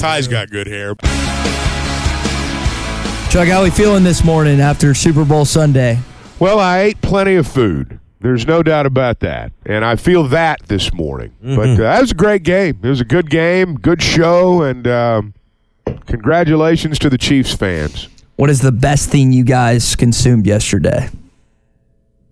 Ty's got good hair. Chuck, how are we feeling this morning after Super Bowl Sunday? Well, I ate plenty of food. There's no doubt about that. And I feel that this morning. Mm-hmm. But uh, that was a great game. It was a good game, good show, and um, congratulations to the Chiefs fans. What is the best thing you guys consumed yesterday?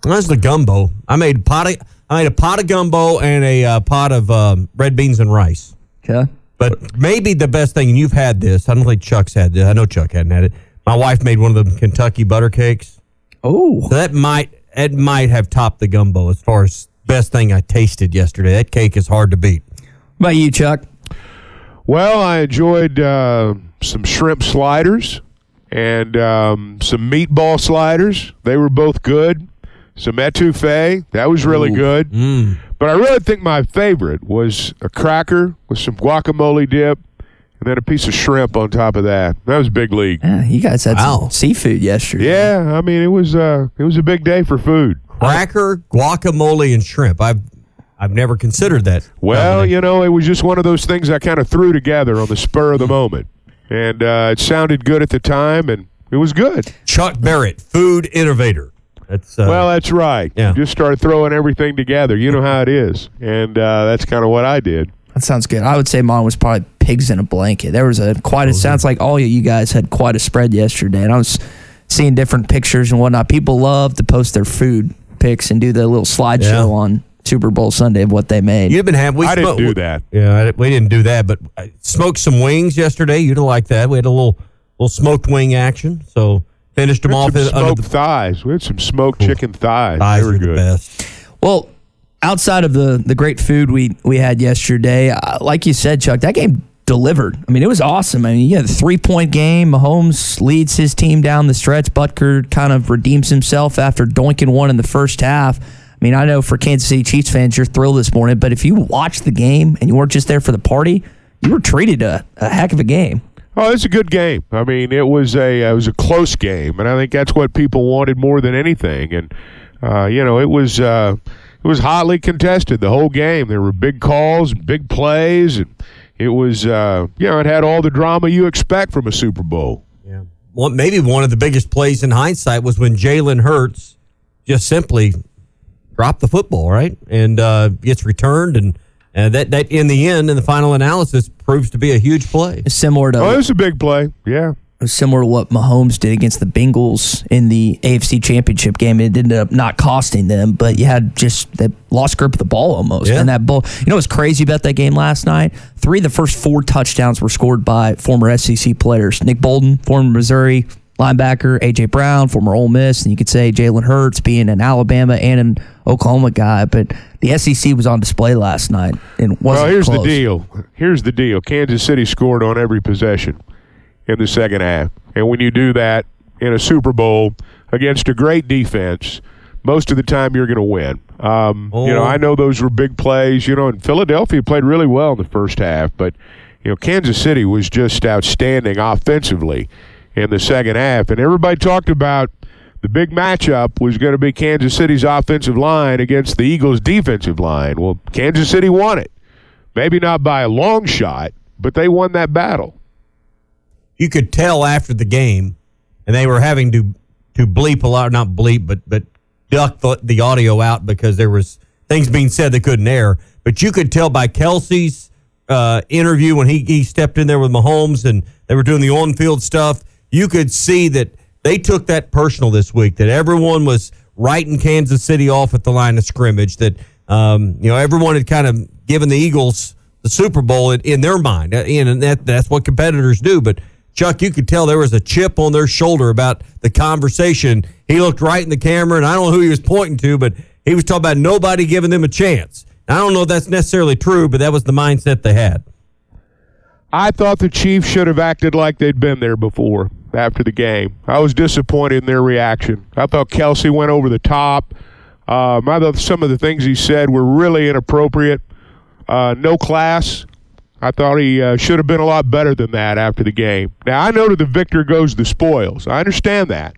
That's the gumbo. I made pot of, I made a pot of gumbo and a uh, pot of um, red beans and rice. Okay. But maybe the best thing, and you've had this. I don't think Chuck's had this. I know Chuck hadn't had it. My wife made one of the Kentucky butter cakes. Oh, So that might it might have topped the gumbo as far as best thing I tasted yesterday. That cake is hard to beat. about you, Chuck? Well, I enjoyed uh, some shrimp sliders and um, some meatball sliders. They were both good. Some etouffee. That was really good. But I really think my favorite was a cracker with some guacamole dip and then a piece of shrimp on top of that. That was big league. Yeah, you guys had Wow. some seafood yesterday. Yeah, I mean it was uh, it was a big day for food. Cracker, guacamole, and shrimp. I've I've never considered that. Well, you know, it was just one of those things I kind of threw together on the spur of the moment, and uh, it sounded good at the time, and it was good. Chuck Barrett, food innovator. That's uh, well, that's right. yeah. Just start throwing everything together. You know how it is, and uh, that's kind of what I did. That sounds good. I would say mine was probably pigs in a blanket. There was a quite. It sounds like all of you guys had quite a spread yesterday, and I was seeing different pictures and whatnot. People love to post their food pics and do the little slideshow Yeah. on Super Bowl Sunday of what they made. You've been having. We I didn't smoked- do that. Yeah, I, we didn't do that, but I smoked some wings yesterday. You'd have liked that. We had a little little smoked wing action. So finished them We off had some smoked the thighs. We had some smoked chicken thighs. thighs. they were are the good. best. Well, outside of the the great food we we had yesterday, uh, like you said, Chuck, that game delivered. I mean, it was awesome. I mean, you had a three point game. Mahomes leads his team down the stretch. Butker kind of redeems himself after doinking one in the first half. I mean, I know for Kansas City Chiefs fans, you're thrilled this morning, but if you watched the game and you weren't just there for the party, you were treated a, a heck of a game. Oh, it's a good game. I mean, it was a it was a close game, and I think that's what people wanted more than anything. And uh, you know, it was uh, it was hotly contested the whole game. There were big calls, big plays, and it was uh, you know it had all the drama you expect from a Super Bowl. Yeah. Well, maybe one of the biggest plays in hindsight was when Jalen Hurts just simply dropped the football, right, and uh, gets returned, and and that that in the end, in the final analysis, proves to be a huge play. Similar to Oh, it was a big play. Yeah. similar to what Mahomes did against the Bengals in the AFC Championship game. It ended up not costing them, but you had just that lost grip of the ball almost. Yeah. And that ball, you know what's crazy about that game last night? Three of the first four touchdowns were scored by former SEC players. Nick Bolton, former Missouri linebacker, AJ Brown, former Ole Miss, and you could say Jalen Hurts being an Alabama and an Oklahoma guy. But the SEC was on display last night and Well, here's close. the deal. Here's the deal. Kansas City scored on every possession in the second half. And when you do that in a Super Bowl against a great defense, most of the time you're going to win. Um, You know, Oh. I know those were big plays. You know, and Philadelphia played really well in the first half, but you know, Kansas City was just outstanding offensively in the second half, and everybody talked about the big matchup was going to be Kansas City's offensive line against the Eagles' defensive line. Well, Kansas City won it. Maybe not by a long shot, but they won that battle. You could tell after the game, and they were having to to bleep a lot, not bleep, but but duck the, the audio out because there was things being said that couldn't air. But you could tell by Kelce's uh, interview when he, he stepped in there with Mahomes and they were doing the on field stuff. You could see that they took that personal this week. That everyone was writing Kansas City off at the line of scrimmage. That um, you know everyone had kind of given the Eagles the Super Bowl in, in their mind, uh, and that that's what competitors do. But Chuck, you could tell there was a chip on their shoulder about the conversation. He looked right in the camera, and I don't know who he was pointing to, but he was talking about nobody giving them a chance. I don't know if that's necessarily true, but that was the mindset they had. I thought the Chiefs should have acted like they'd been there before after the game. I was disappointed in their reaction. I thought Kelce went over the top. Um, I thought some of the things he said were really inappropriate. Uh, no class. I thought he uh, should have been a lot better than that after the game. Now, I know that the victor goes the spoils. I understand that.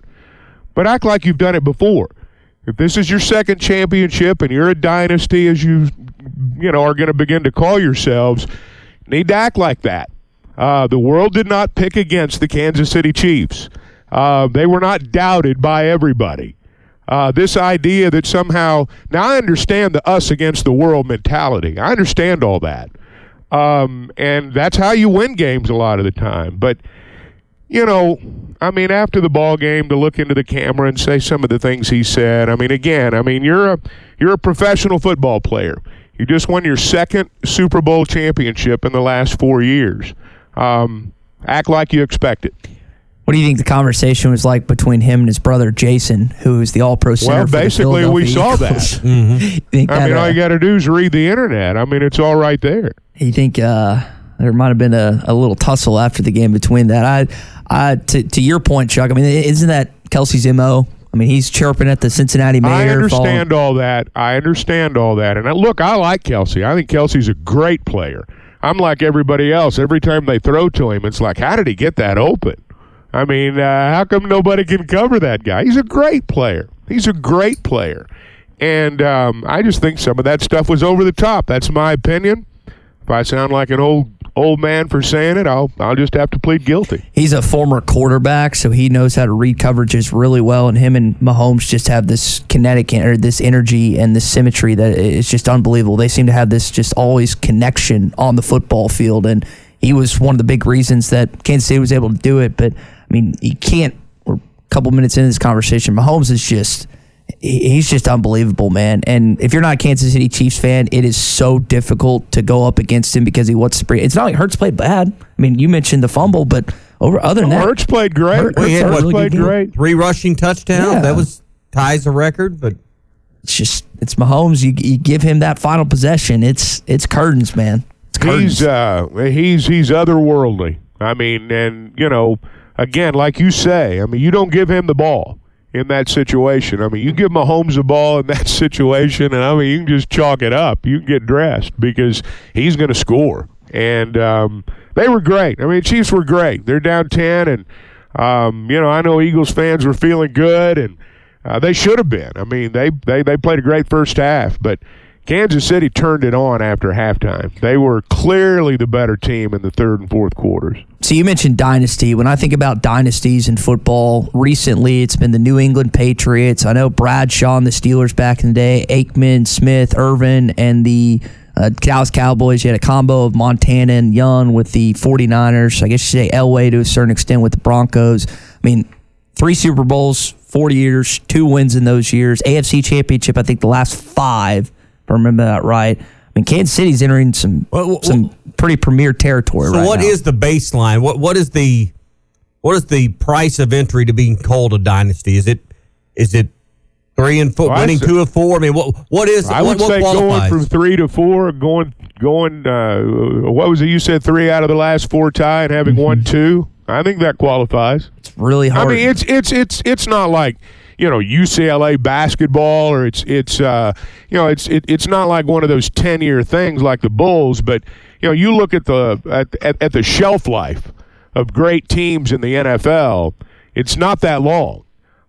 But act like you've done it before. If this is your second championship and you're a dynasty, as you you know are going to begin to call yourselves, need to act like that. Uh, the world did not pick against the Kansas City Chiefs. Uh, they were not doubted by everybody. Uh, this idea that somehow now I understand the us against the world mentality. I understand all that, um, and that's how you win games a lot of the time. But you know, I mean, after the ball game, to look into the camera and say some of the things he said. I mean, again, I mean, you're a you're a professional football player. You just won your second Super Bowl championship in the last four years. Um, act like you expect it. What do you think the conversation was like between him and his brother Jason, who is the All-Pro center? Well, for the basically, we Philadelphia saw that. Eagles? You think I that, mean, all uh, you got to do is read the internet. I mean, it's all right there. You think uh, there might have been a, a little tussle after the game between that? I, I to, to your point, Chuck. I mean, isn't that Kelce's mo? I mean, he's chirping at the Cincinnati mayor. I understand following- all that. I understand all that. And I, look, I like Kelce. I think Kelce's a great player. I'm like everybody else. Every time they throw to him, it's like, how did he get that open? I mean, uh, how come nobody can cover that guy? He's a great player. He's a great player. And um, I just think some of that stuff was over the top. That's my opinion. If I sound like an old old man for saying it, I'll I'll just have to plead guilty. He's a former quarterback, so he knows how to read coverages really well. And him and Mahomes just have this kinetic or this energy and this symmetry that is just unbelievable. They seem to have this just always connection on the football field, and he was one of the big reasons that Kansas City was able to do it. But I mean, you can't. We're a couple minutes into this conversation. Mahomes is just. He- He's just unbelievable, man. And if you're not a Kansas City Chiefs fan, it is so difficult to go up against him because he wants to bring. It's not like Hurts played bad. I mean, you mentioned the fumble, but over other than that, Hurts played great. Hurts, Hurts really played great. Three rushing touchdowns. Yeah. That was ties a record, but it's just it's Mahomes. You, you give him that final possession. It's it's curtains, man. It's curtains. He's uh, he's he's otherworldly. I mean, and you know, again, like you say, I mean, you don't give him the ball in that situation. I mean, you give Mahomes the ball in that situation, and I mean, you can just chalk it up. You can get dressed because he's going to score. And um, they were great. I mean, Chiefs were great. They're down ten, and um, you know, I know Eagles fans were feeling good, and uh, they should have been. I mean, they they they played a great first half, but. Kansas City turned it on after halftime. They were clearly the better team in the third and fourth quarters. So you mentioned dynasty. When I think about dynasties in football, recently it's been the New England Patriots. I know Bradshaw and the Steelers back in the day, Aikman, Smith, Irvin, and the uh, Dallas Cowboys. You had a combo of Montana and Young with the 49ers. I guess you say Elway to a certain extent with the Broncos. I mean, three Super Bowls, 40 years, two wins in those years. AFC Championship, I think the last five, I remember that right. I mean, Kansas City's entering some Well, well, some pretty premier territory So right what now. is the baseline? What what is the what is the price of entry to being called a dynasty? Is it is it three and four, Well, winning s- two of four? I mean, what what is I would what say going from three to four, going going. Uh, what was it? You said three out of the last four tie and having won two. I think that qualifies. It's really hard. I mean, it's it's it's it's not like you know UCLA basketball or it's it's uh, you know it's it, it's not like one of those ten year things like the Bulls. But you know, you look at the at, at, at the shelf life of great teams in the NFL. It's not that long.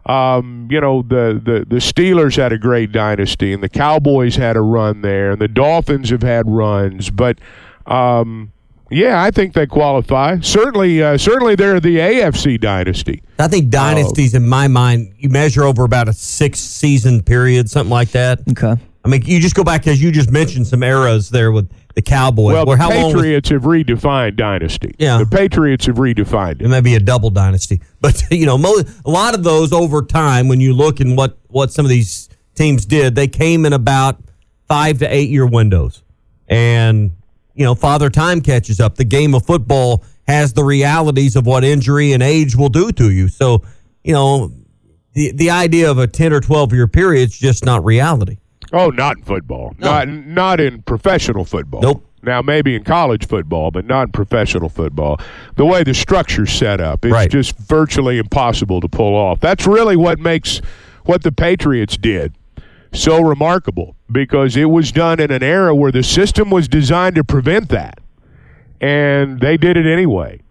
Um, you know, the, the, the Steelers had a great dynasty, and the Cowboys had a run there, and the Dolphins have had runs. But um, yeah, I think they qualify. Certainly, uh, certainly they're the AFC dynasty. I think dynasties, in my mind, you measure over about a six season period, something like that. okay. I mean, you just go back as you just mentioned some eras there with the Cowboys. Well, the how long was- Patriots have redefined dynasty. Yeah. the Patriots have redefined it it. may be a double dynasty, but you know, mo- a lot of those over time, when you look and what what some of these teams did, they came in about five to eight year windows, and you know, father time catches up. The game of football has the realities of what injury and age will do to you. So, you know, the the idea of a ten or twelve year period is just not reality. Oh, not in football. Not not in professional football. Nope. Now maybe in college football, but not in professional football. The way the structure's set up, it's Right. just virtually impossible to pull off. That's really what makes what the Patriots did so remarkable because it was done in an era where the system was designed to prevent that. And they did it anyway.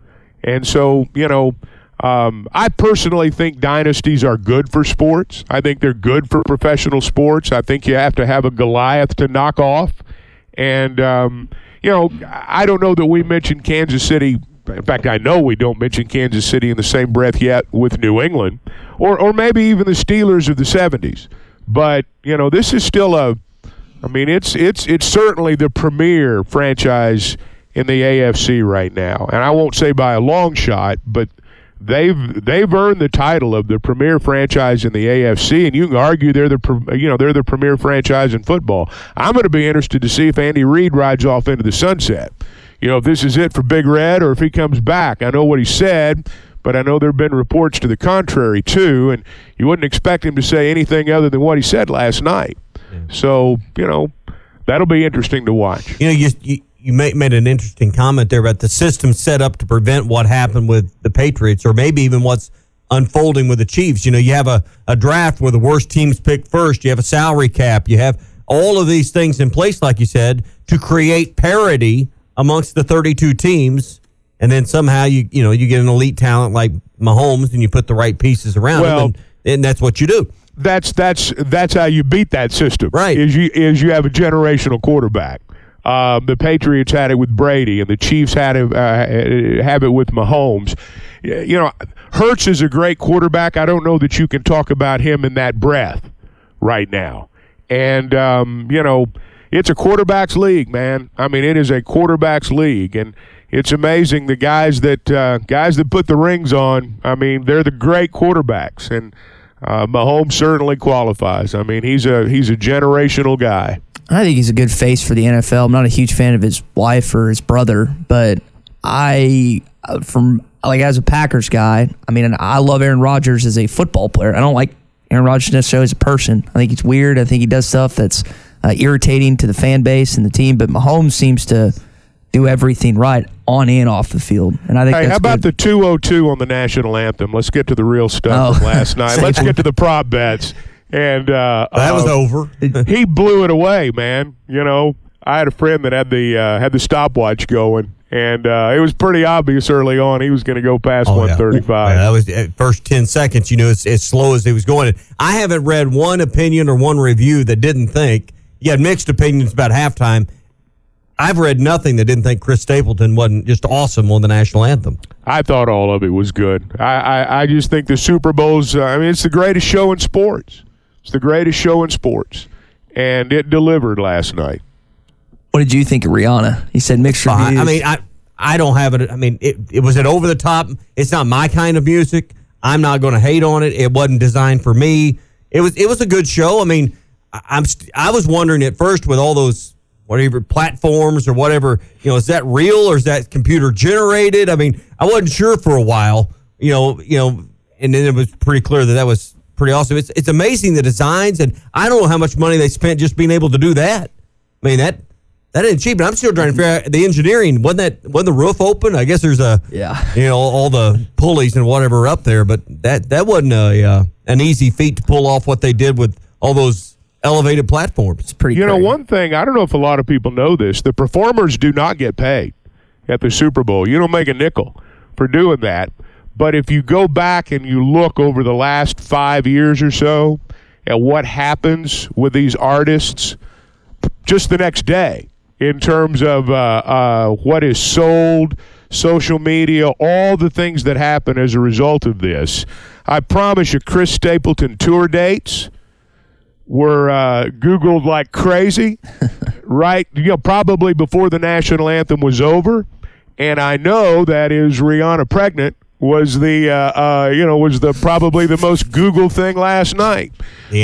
And so, you know, um, I personally think dynasties are good for sports. I think they're good for professional sports. I think you have to have a Goliath to knock off. And, um, you know, I don't know that we mentioned Kansas City. In fact, I know we don't mention Kansas City in the same breath yet with New England, or, or maybe even the Steelers of the 70s. But, you know, this is still a. I mean, it's it's it's certainly the premier franchise in the AFC right now, and I won't say by a long shot, but they've they've earned the title of the premier franchise in the AFC, and you can argue they're the you know they're the premier franchise in football. I'm going to be interested to see if Andy Reid rides off into the sunset. You know, if this is it for Big Red, or if he comes back. I know what he said. But I know there have been reports to the contrary too, and you wouldn't expect him to say anything other than what he said last night. So you know that'll be interesting to watch. You know, you you, you made, made an interesting comment there about the system set up to prevent what happened with the Patriots, or maybe even what's unfolding with the Chiefs. You know, you have a, a draft where the worst teams pick first. You have a salary cap. You have all of these things in place, like you said, to create parity amongst the 32 teams. And then somehow you you know you get an elite talent like Mahomes, and you put the right pieces around Well- him, and, and that's what you do. that's that's that's how you beat that system. Right. Is you is you have a generational quarterback. Um, the Patriots had it with Brady, and the Chiefs had it uh, have it with Mahomes. You know, Hurts is a great quarterback. I don't know that you can talk about him in that breath right now. And um, you know, it's a quarterbacks league, man. I mean, it is a quarterbacks league, and it's amazing the guys that uh, guys that put the rings on. I mean, they're the great quarterbacks, and uh, Mahomes certainly qualifies. I mean, he's a he's a generational guy. I think he's a good face for the NFL. I'm not a huge fan of his wife or his brother, but I, uh, from like as a Packers guy, I mean, I love Aaron Rodgers as a football player. I don't like Aaron Rodgers necessarily as a person. I think he's weird. I think he does stuff that's uh, irritating to the fan base and the team. But Mahomes seems to do everything right on and off the field, and I think Hey, that's how about good. the 202 on the national anthem? Let's get to the real stuff Oh. last night. Let's get to the prop bets. And uh, That was uh, over. he blew it away, man. You know, I had a friend that had the uh, had the stopwatch going, and uh, it was pretty obvious early on he was going to go past Oh, yeah. 135. Yeah, that was at first 10 seconds, you know, it's as slow as it was going. I haven't read one opinion or one review that didn't think. You had mixed opinions about halftime. I've read nothing that didn't think Chris Stapleton wasn't just awesome on the national anthem. I thought all of it was good. I, I, I just think the Super Bowl's, uh, I mean, it's the greatest show in sports. It's the greatest show in sports. And it delivered last night. what did you think of Rihanna? He said mixed I, reviews. I mean, I I don't have it. I mean, it, it was it over the top. It's not my kind of music. I'm not going to hate on it. It wasn't designed for me. It was it was a good show. I mean, I, I'm st- I was wondering at first with all those whatever platforms or whatever, you know, is that real or is that computer generated? I mean, I wasn't sure for a while. You know, you know, and then it was pretty clear that that was pretty awesome. It's it's amazing the designs, and I don't know how much money they spent just being able to do that. I mean that that ain't cheap. And I'm still trying to figure out the engineering. Wasn't that wasn't the roof open? I guess there's a Yeah. you know, all the pulleys and whatever up there, but that that wasn't a uh, an easy feat to pull off what they did with all those elevated platform. It's pretty. You know, one thing, I don't know if a lot of people know this, the performers do not get paid at the Super Bowl. You don't make a nickel for doing that. But if you go back and you look over the last five years or so at what happens with these artists just the next day in terms of uh, uh, what is sold, social media, all the things that happen as a result of this, I promise you, Chris Stapleton tour dates were uh, Googled like crazy. right, you know, probably before the national anthem was over, and I know that is Rihanna pregnant was the uh, uh, you know was the probably the most Google thing last night.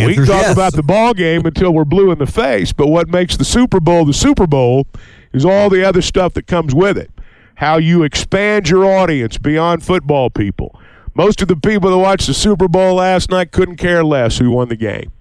We can talk yes. about the ball game until we're blue in the face, but what makes the Super Bowl the Super Bowl is all the other stuff that comes with it. How you expand your audience beyond football people. Most of the people that watched the Super Bowl last night couldn't care less who won the game.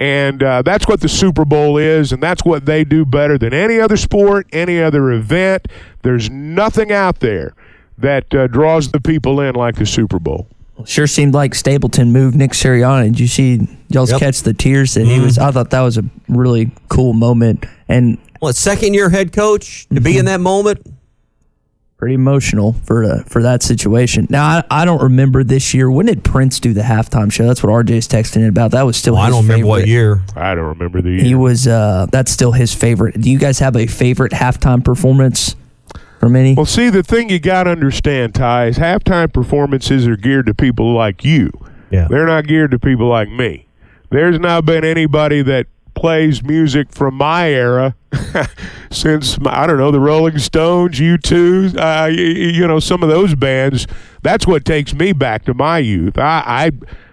And uh, that's what the Super Bowl is, and that's what they do better than any other sport, any other event. There's nothing out there that uh, draws the people in like the Super Bowl. Sure seemed like Stapleton moved Nick Sirianni. Did you see y'all's Yep. catch the tears that he was? I thought that was a really cool moment and Well, second year head coach to be in that moment. Pretty emotional for the, for that situation. Now I, I don't remember this year. When did Prince do the halftime show? That's what RJ's texting in about. That was still. Well, I don't remember what year. I don't remember the year. He was. Uh, that's still his favorite. Do you guys have a favorite halftime performance from any? Well, see, the thing you got to understand, Ty, is halftime performances are geared to people like you. Yeah. They're not geared to people like me. There's not been anybody that plays music from my era since, I don't know, the Rolling Stones, U2, uh, y- y- you know, some of those bands. That's what takes me back to my youth. I,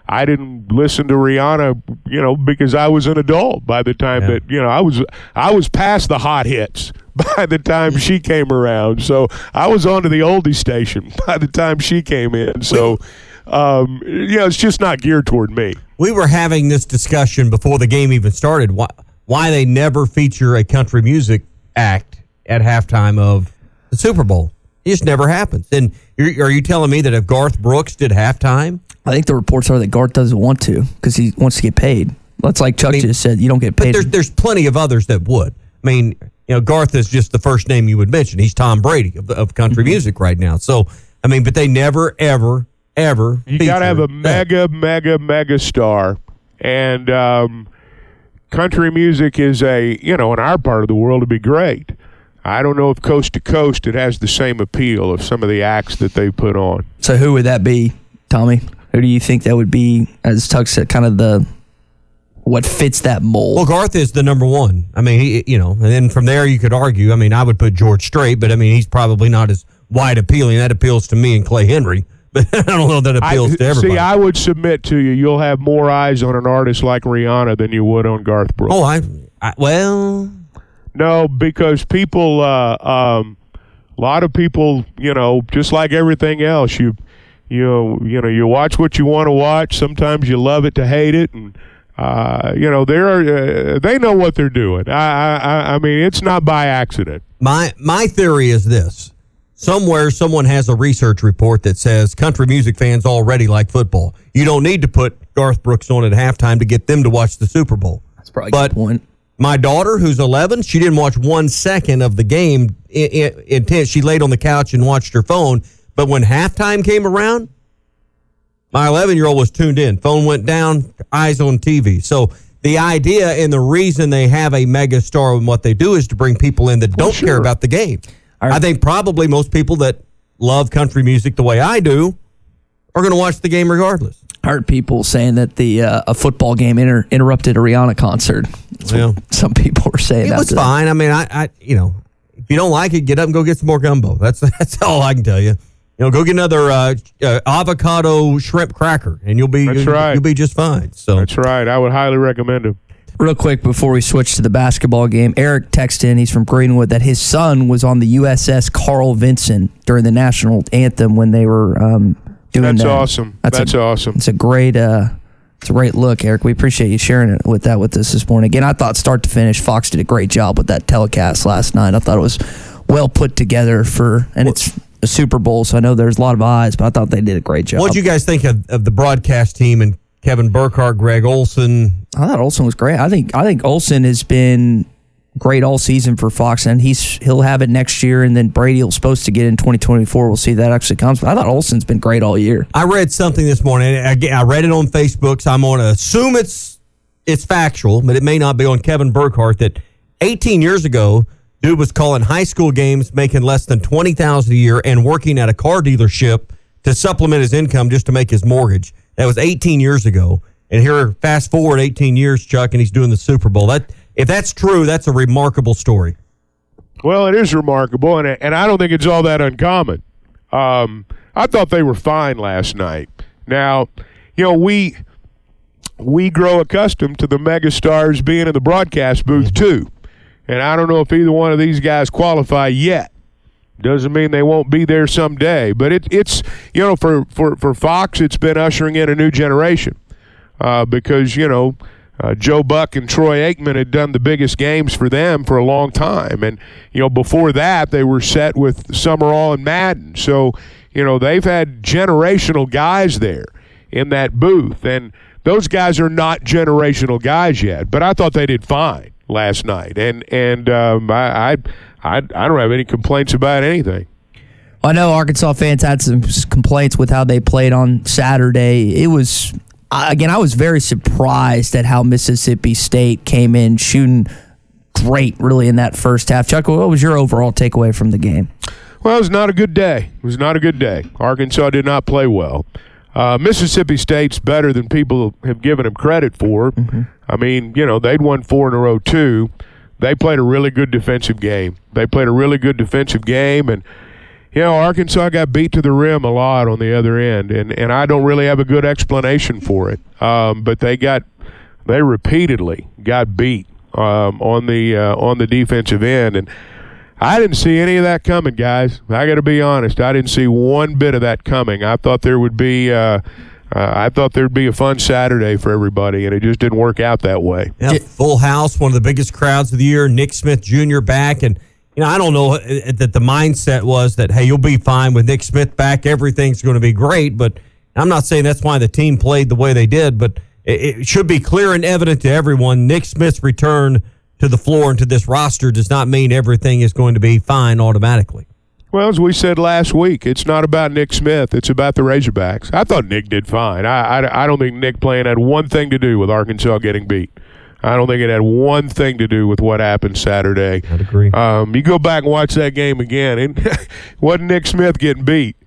I, I didn't listen to Rihanna, you know, because I was an adult by the time Yeah. that, you know, I was, I was past the hot hits by the time she came around. So I was on to the oldie station by the time she came in. So, um, you know, it's just not geared toward me. We were having this discussion before the game even started. Why, why they never feature a country music act at halftime of the Super Bowl? It just never happens. And you're, are you telling me that if Garth Brooks did halftime, I think the reports are that Garth doesn't want to because he wants to get paid. That's like Chuck mean, just said. You don't get but paid. there's there's plenty of others that would. I mean, you know, Garth is just the first name you would mention. He's Tom Brady of, of country Mm-hmm. music right now. So I mean, but they never, ever, ever. You got to have a feature that. mega, mega, mega star. And um, country music is a, you know, in our part of the world, to be great. I don't know if coast to coast it has the same appeal of some of the acts that they put on. so who would that be, Tommy? Who do you think that would be? As Tuck said, kind of the what fits that mold. Well, Garth is the number one. I mean, he, you know, and then from there you could argue. I mean, I would put George Strait, but I mean, he's probably not as wide appealing. That appeals to me and Clay Henry, but I don't know that I, appeals to everybody. see, I would submit to you, you'll have more eyes on an artist like Rihanna than you would on Garth Brooks. oh, I, I well, No, because people, uh, um, a lot of people, you know, just like everything else, you, you know, you know, you watch what you want to watch. Sometimes you love it to hate it, and uh, you know, they're uh, they know what they're doing. I, I, I mean, it's not by accident. my my theory is this: somewhere someone has a research report that says country music fans already like football. You don't need to put Garth Brooks on at halftime to get them to watch the Super Bowl. That's probably a but good point. My daughter, who's 11, she didn't watch one second of the game. Intense. She laid on the couch and watched her phone. But when halftime came around, my 11 year old was tuned in. Phone went down, eyes on TV. So the idea and the reason they have a mega star and what they do is to bring people in that don't care sure. about the game. All right. I think probably most people that love country music the way I do are going to watch the game regardless. I heard people saying that the uh, a football game inter- interrupted a Rihanna concert. That's what Yeah. some people were saying. It was after that. fine. I mean, I, I, you know, if you don't like it, get up and go get some more gumbo. That's that's all I can tell you. You know, go get another uh, uh, avocado shrimp cracker, and you'll be That's you'll, right. you'll be just fine. So That's right. I would highly recommend it. Real quick before we switch to the basketball game, Eric texted in, he's from Greenwood, that his son was on the USS Carl Vinson during the national anthem when they were um, doing That's that. awesome. That's a, awesome. It's a great, uh, it's a great look, Eric. We appreciate you sharing it with that with us this morning. Again, I thought start to finish, Fox did a great job with that telecast last night. I thought it was well put together for, and it's a Super Bowl, so I know there's a lot of eyes, but I thought they did a great job. what do you guys think of, of the broadcast team and Kevin Burkhardt, Greg Olsen? I thought Olsen was great. I think I think Olsen has been great all season for Fox, and he's he'll have it next year, and then Brady will supposed to get in 2024. We'll see if that actually comes. But I thought Olsen's been great all year. I read something this morning. I, I read it on Facebook, so I'm going to assume it's it's factual, but it may not be on Kevin Burkhardt. That 18 years ago, dude was calling high school games, making less than twenty thousand a year, and working at a car dealership to supplement his income just to make his mortgage. That was 18 years ago, and here, fast forward 18 years, Chuck, and he's doing the Super Bowl. That if that's true, that's a remarkable story. Well, it is remarkable, and and I don't think it's all that uncommon. Um, I thought they were fine last night. Now, you know we we grow accustomed to the megastars being in the broadcast booth too, and I don't know if either one of these guys qualify yet. Doesn't mean they won't be there someday, but it, it's you know for, for, for Fox, it's been ushering in a new generation uh, because you know uh, Joe Buck and Troy Aikman had done the biggest games for them for a long time, and you know before that they were set with Summerall and Madden. So you know they've had generational guys there in that booth, and those guys are not generational guys yet. But I thought they did fine last night, and and um, I, I I I don't have any complaints about anything. I know Arkansas fans had some complaints with how they played on Saturday. It was again, I was very surprised at how Mississippi State came in shooting great, really, in that first half. Chuck, what was your overall takeaway from the game? Well, it was not a good day. It was not a good day. Arkansas did not play well. Uh, Mississippi State's better than people have given them credit for. Mm-hmm. I mean, you know, they'd won four in a row too. They played a really good defensive game. They played a really good defensive game, and you know, Arkansas got beat to the rim a lot on the other end, and, and I don't really have a good explanation for it. Um, but they got they repeatedly got beat um, on the uh, on the defensive end, and I didn't see any of that coming, guys. I got to be honest. I didn't see one bit of that coming. I thought there would be. Uh, uh, I thought there'd be a fun Saturday for everybody, and it just didn't work out that way. Yeah, full house, one of the biggest crowds of the year. Nick Smith Jr. back, and you know, I don't know uh, uh, that the mindset was that, hey, you'll be fine with Nick Smith back. Everything's going to be great. But I'm not saying that's why the team played the way they did, but it, should be clear and evident to everyone Nick Smith's return to the floor and to this roster does not mean everything is going to be fine automatically. Well, as we said last week, it's not about Nick Smith. It's about the Razorbacks. I thought Nick did fine. I, I, I don't think Nick playing had one thing to do with Arkansas getting beat. I don't think it had one thing to do with what happened Saturday. I'd agree. Um, you go back and watch that game again, and wasn't Nick Smith getting beat?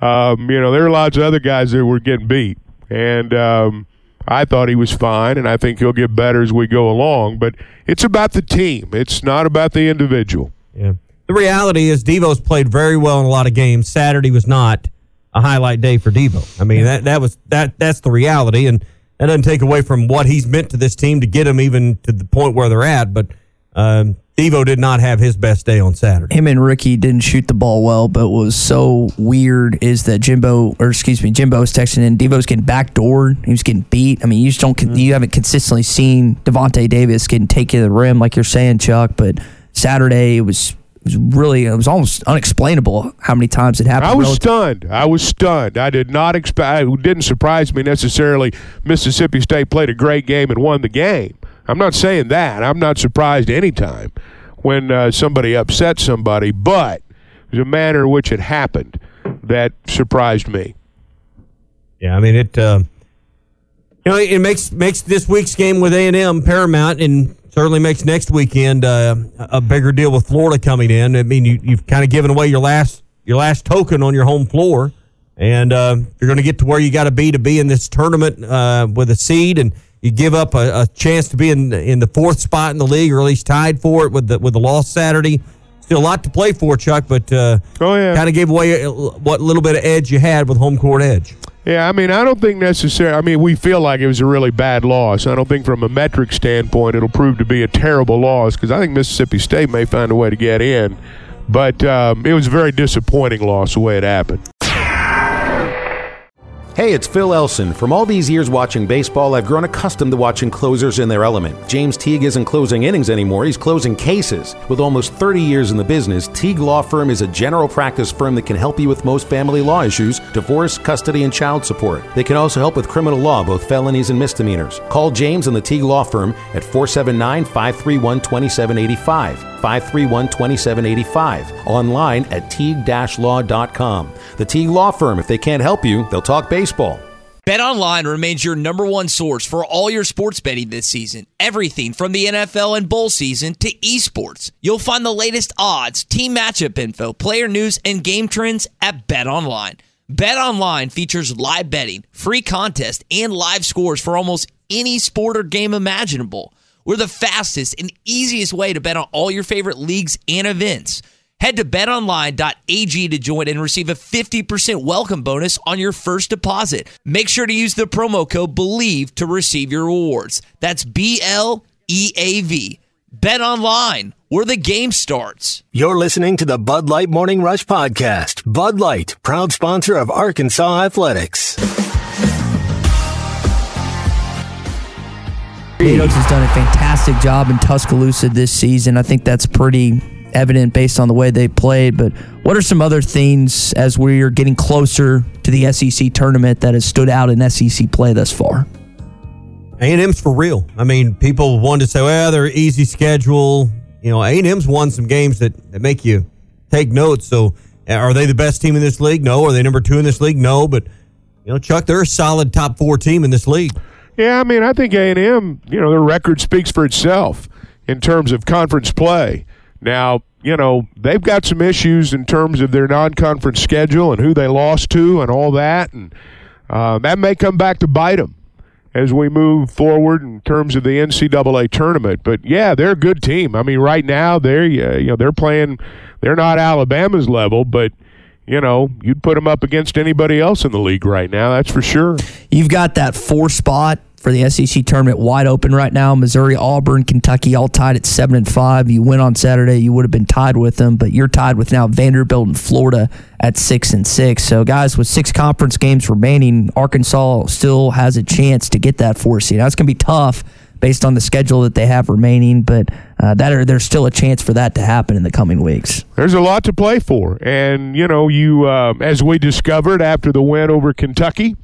Um, you know, there are lots of other guys that were getting beat, and um, I thought he was fine, and I think he'll get better as we go along. But it's about the team; it's not about the individual. Yeah. The reality is, Devo's played very well in a lot of games. Saturday was not a highlight day for Devo. I mean, that that was that that's the reality, and that doesn't take away from what he's meant to this team to get them even to the point where they're at. But um, Devo did not have his best day on Saturday. Him and Ricky didn't shoot the ball well, but what was so weird is that Jimbo, or excuse me, Jimbo was texting in. Devo's getting backdoored. He was getting beat. I mean, you just don't, mm-hmm. you haven't consistently seen Davonte Davis getting taken to the rim like you're saying, Chuck. But Saturday it was was really it was almost unexplainable how many times it happened. I was relative- stunned. I was stunned. I did not expect. It didn't surprise me necessarily. Mississippi State played a great game and won the game. I'm not saying that. I'm not surprised anytime when uh, somebody upset somebody, but the manner in which it happened that surprised me. Yeah, I mean it. Uh, you know, it makes makes this week's game with A and M paramount, and certainly makes next weekend uh, a bigger deal with Florida coming in. I mean, you, you've kind of given away your last your last token on your home floor, and uh, you're going to get to where you got to be to be in this tournament uh, with a seed, and you give up a, a, chance to be in in the fourth spot in the league, or at least tied for it with the with the loss Saturday. Still a lot to play for, Chuck, but uh, oh yeah, kind of gave away what little bit of edge you had with home court edge. Yeah, I mean, I don't think necessarily. I mean, we feel like it was a really bad loss. I don't think from a metric standpoint it'll prove to be a terrible loss because I think Mississippi State may find a way to get in. But um, it was a very disappointing loss the way it happened. Hey, it's Phil Elson. From all these years watching baseball, I've grown accustomed to watching closers in their element. James Teague isn't closing innings anymore, he's closing cases. With almost 30 years in the business, Teague Law Firm is a general practice firm that can help you with most family law issues divorce, custody, and child support. They can also help with criminal law, both felonies and misdemeanors. Call James and the Teague Law Firm at 479 531 2785. 531 2785. Online at teague-law.com. The Teague Law Firm, if they can't help you, they'll talk baseball. BetOnline remains your number one source for all your sports betting this season. Everything from the NFL and bowl season to esports. You'll find the latest odds, team matchup info, player news, and game trends at BetOnline. BetOnline features live betting, free contests, and live scores for almost any sport or game imaginable. We're the fastest and easiest way to bet on all your favorite leagues and events. Head to betonline.ag to join and receive a 50% welcome bonus on your first deposit. Make sure to use the promo code BELIEVE to receive your rewards. That's B L E A V. Bet online, where the game starts. You're listening to the Bud Light Morning Rush Podcast. Bud Light, proud sponsor of Arkansas Athletics. Nate Oats has done a fantastic job in Tuscaloosa this season. I think that's pretty evident based on the way they played. But what are some other things as we're getting closer to the SEC tournament that has stood out in SEC play thus far? A&M's for real. I mean, people want to say, well, they're easy schedule. You know, A&M's won some games that, that make you take notes. So uh, are they the best team in this league? No. Are they number two in this league? No. But, you know, Chuck, they're a solid top four team in this league. Yeah, I mean, I think A&M, you know, their record speaks for itself in terms of conference play. Now, you know, they've got some issues in terms of their non-conference schedule and who they lost to and all that, and uh, that may come back to bite them as we move forward in terms of the NCAA tournament. But yeah, they're a good team. I mean, right now they're you know they're playing. They're not Alabama's level, but you know, you'd put them up against anybody else in the league right now. That's for sure. You've got that four spot for the SEC tournament wide open right now. Missouri, Auburn, Kentucky all tied at seven and five. You win on Saturday, you would have been tied with them, but you're tied with now Vanderbilt and Florida at six and six. So, guys, with six conference games remaining, Arkansas still has a chance to get that four seed. Now, it's going to be tough based on the schedule that they have remaining, but uh, that are, there's still a chance for that to happen in the coming weeks. There's a lot to play for, and you know, you uh, as we discovered after the win over Kentucky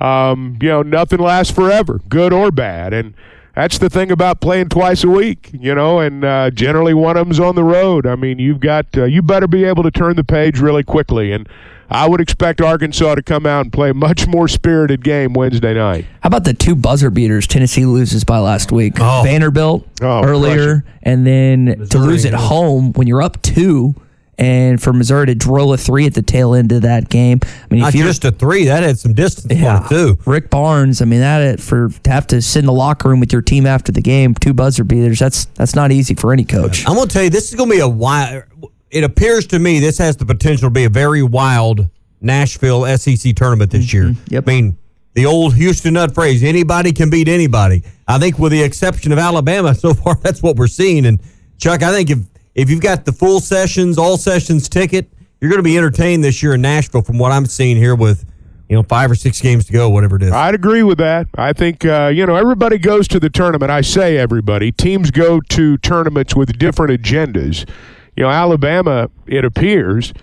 um, you know, nothing lasts forever, good or bad. And that's the thing about playing twice a week, you know, and uh, generally one of them's on the road. I mean, you've got, uh, you better be able to turn the page really quickly. And I would expect Arkansas to come out and play a much more spirited game Wednesday night. How about the two buzzer beaters Tennessee loses by last week? Oh. Vanderbilt Oh, earlier, and then to lose at home when you're up two, and for Missouri to drill a three at the tail end of that game. I mean, Not you're just a three, that had some distance yeah, it, too. Rick Barnes. I mean, that for to have to sit in the locker room with your team after the game, two buzzer beaters. That's that's not easy for any coach. I'm going to tell you, this is going to be a wild. It appears to me this has the potential to be a very wild Nashville SEC tournament this year. Mm-hmm. Yep. I mean, the old Houston Nutt phrase: anybody can beat anybody. I think, with the exception of Alabama, so far that's what we're seeing. And Chuck, I think if if you've got the full sessions, all sessions ticket, you're going to be entertained this year in Nashville. From what I'm seeing here, with you know five or six games to go, whatever it is. I'd agree with that. I think, uh, you know, everybody goes to the tournament. I say everybody. Teams go to tournaments with different agendas. You know, Alabama, it appears,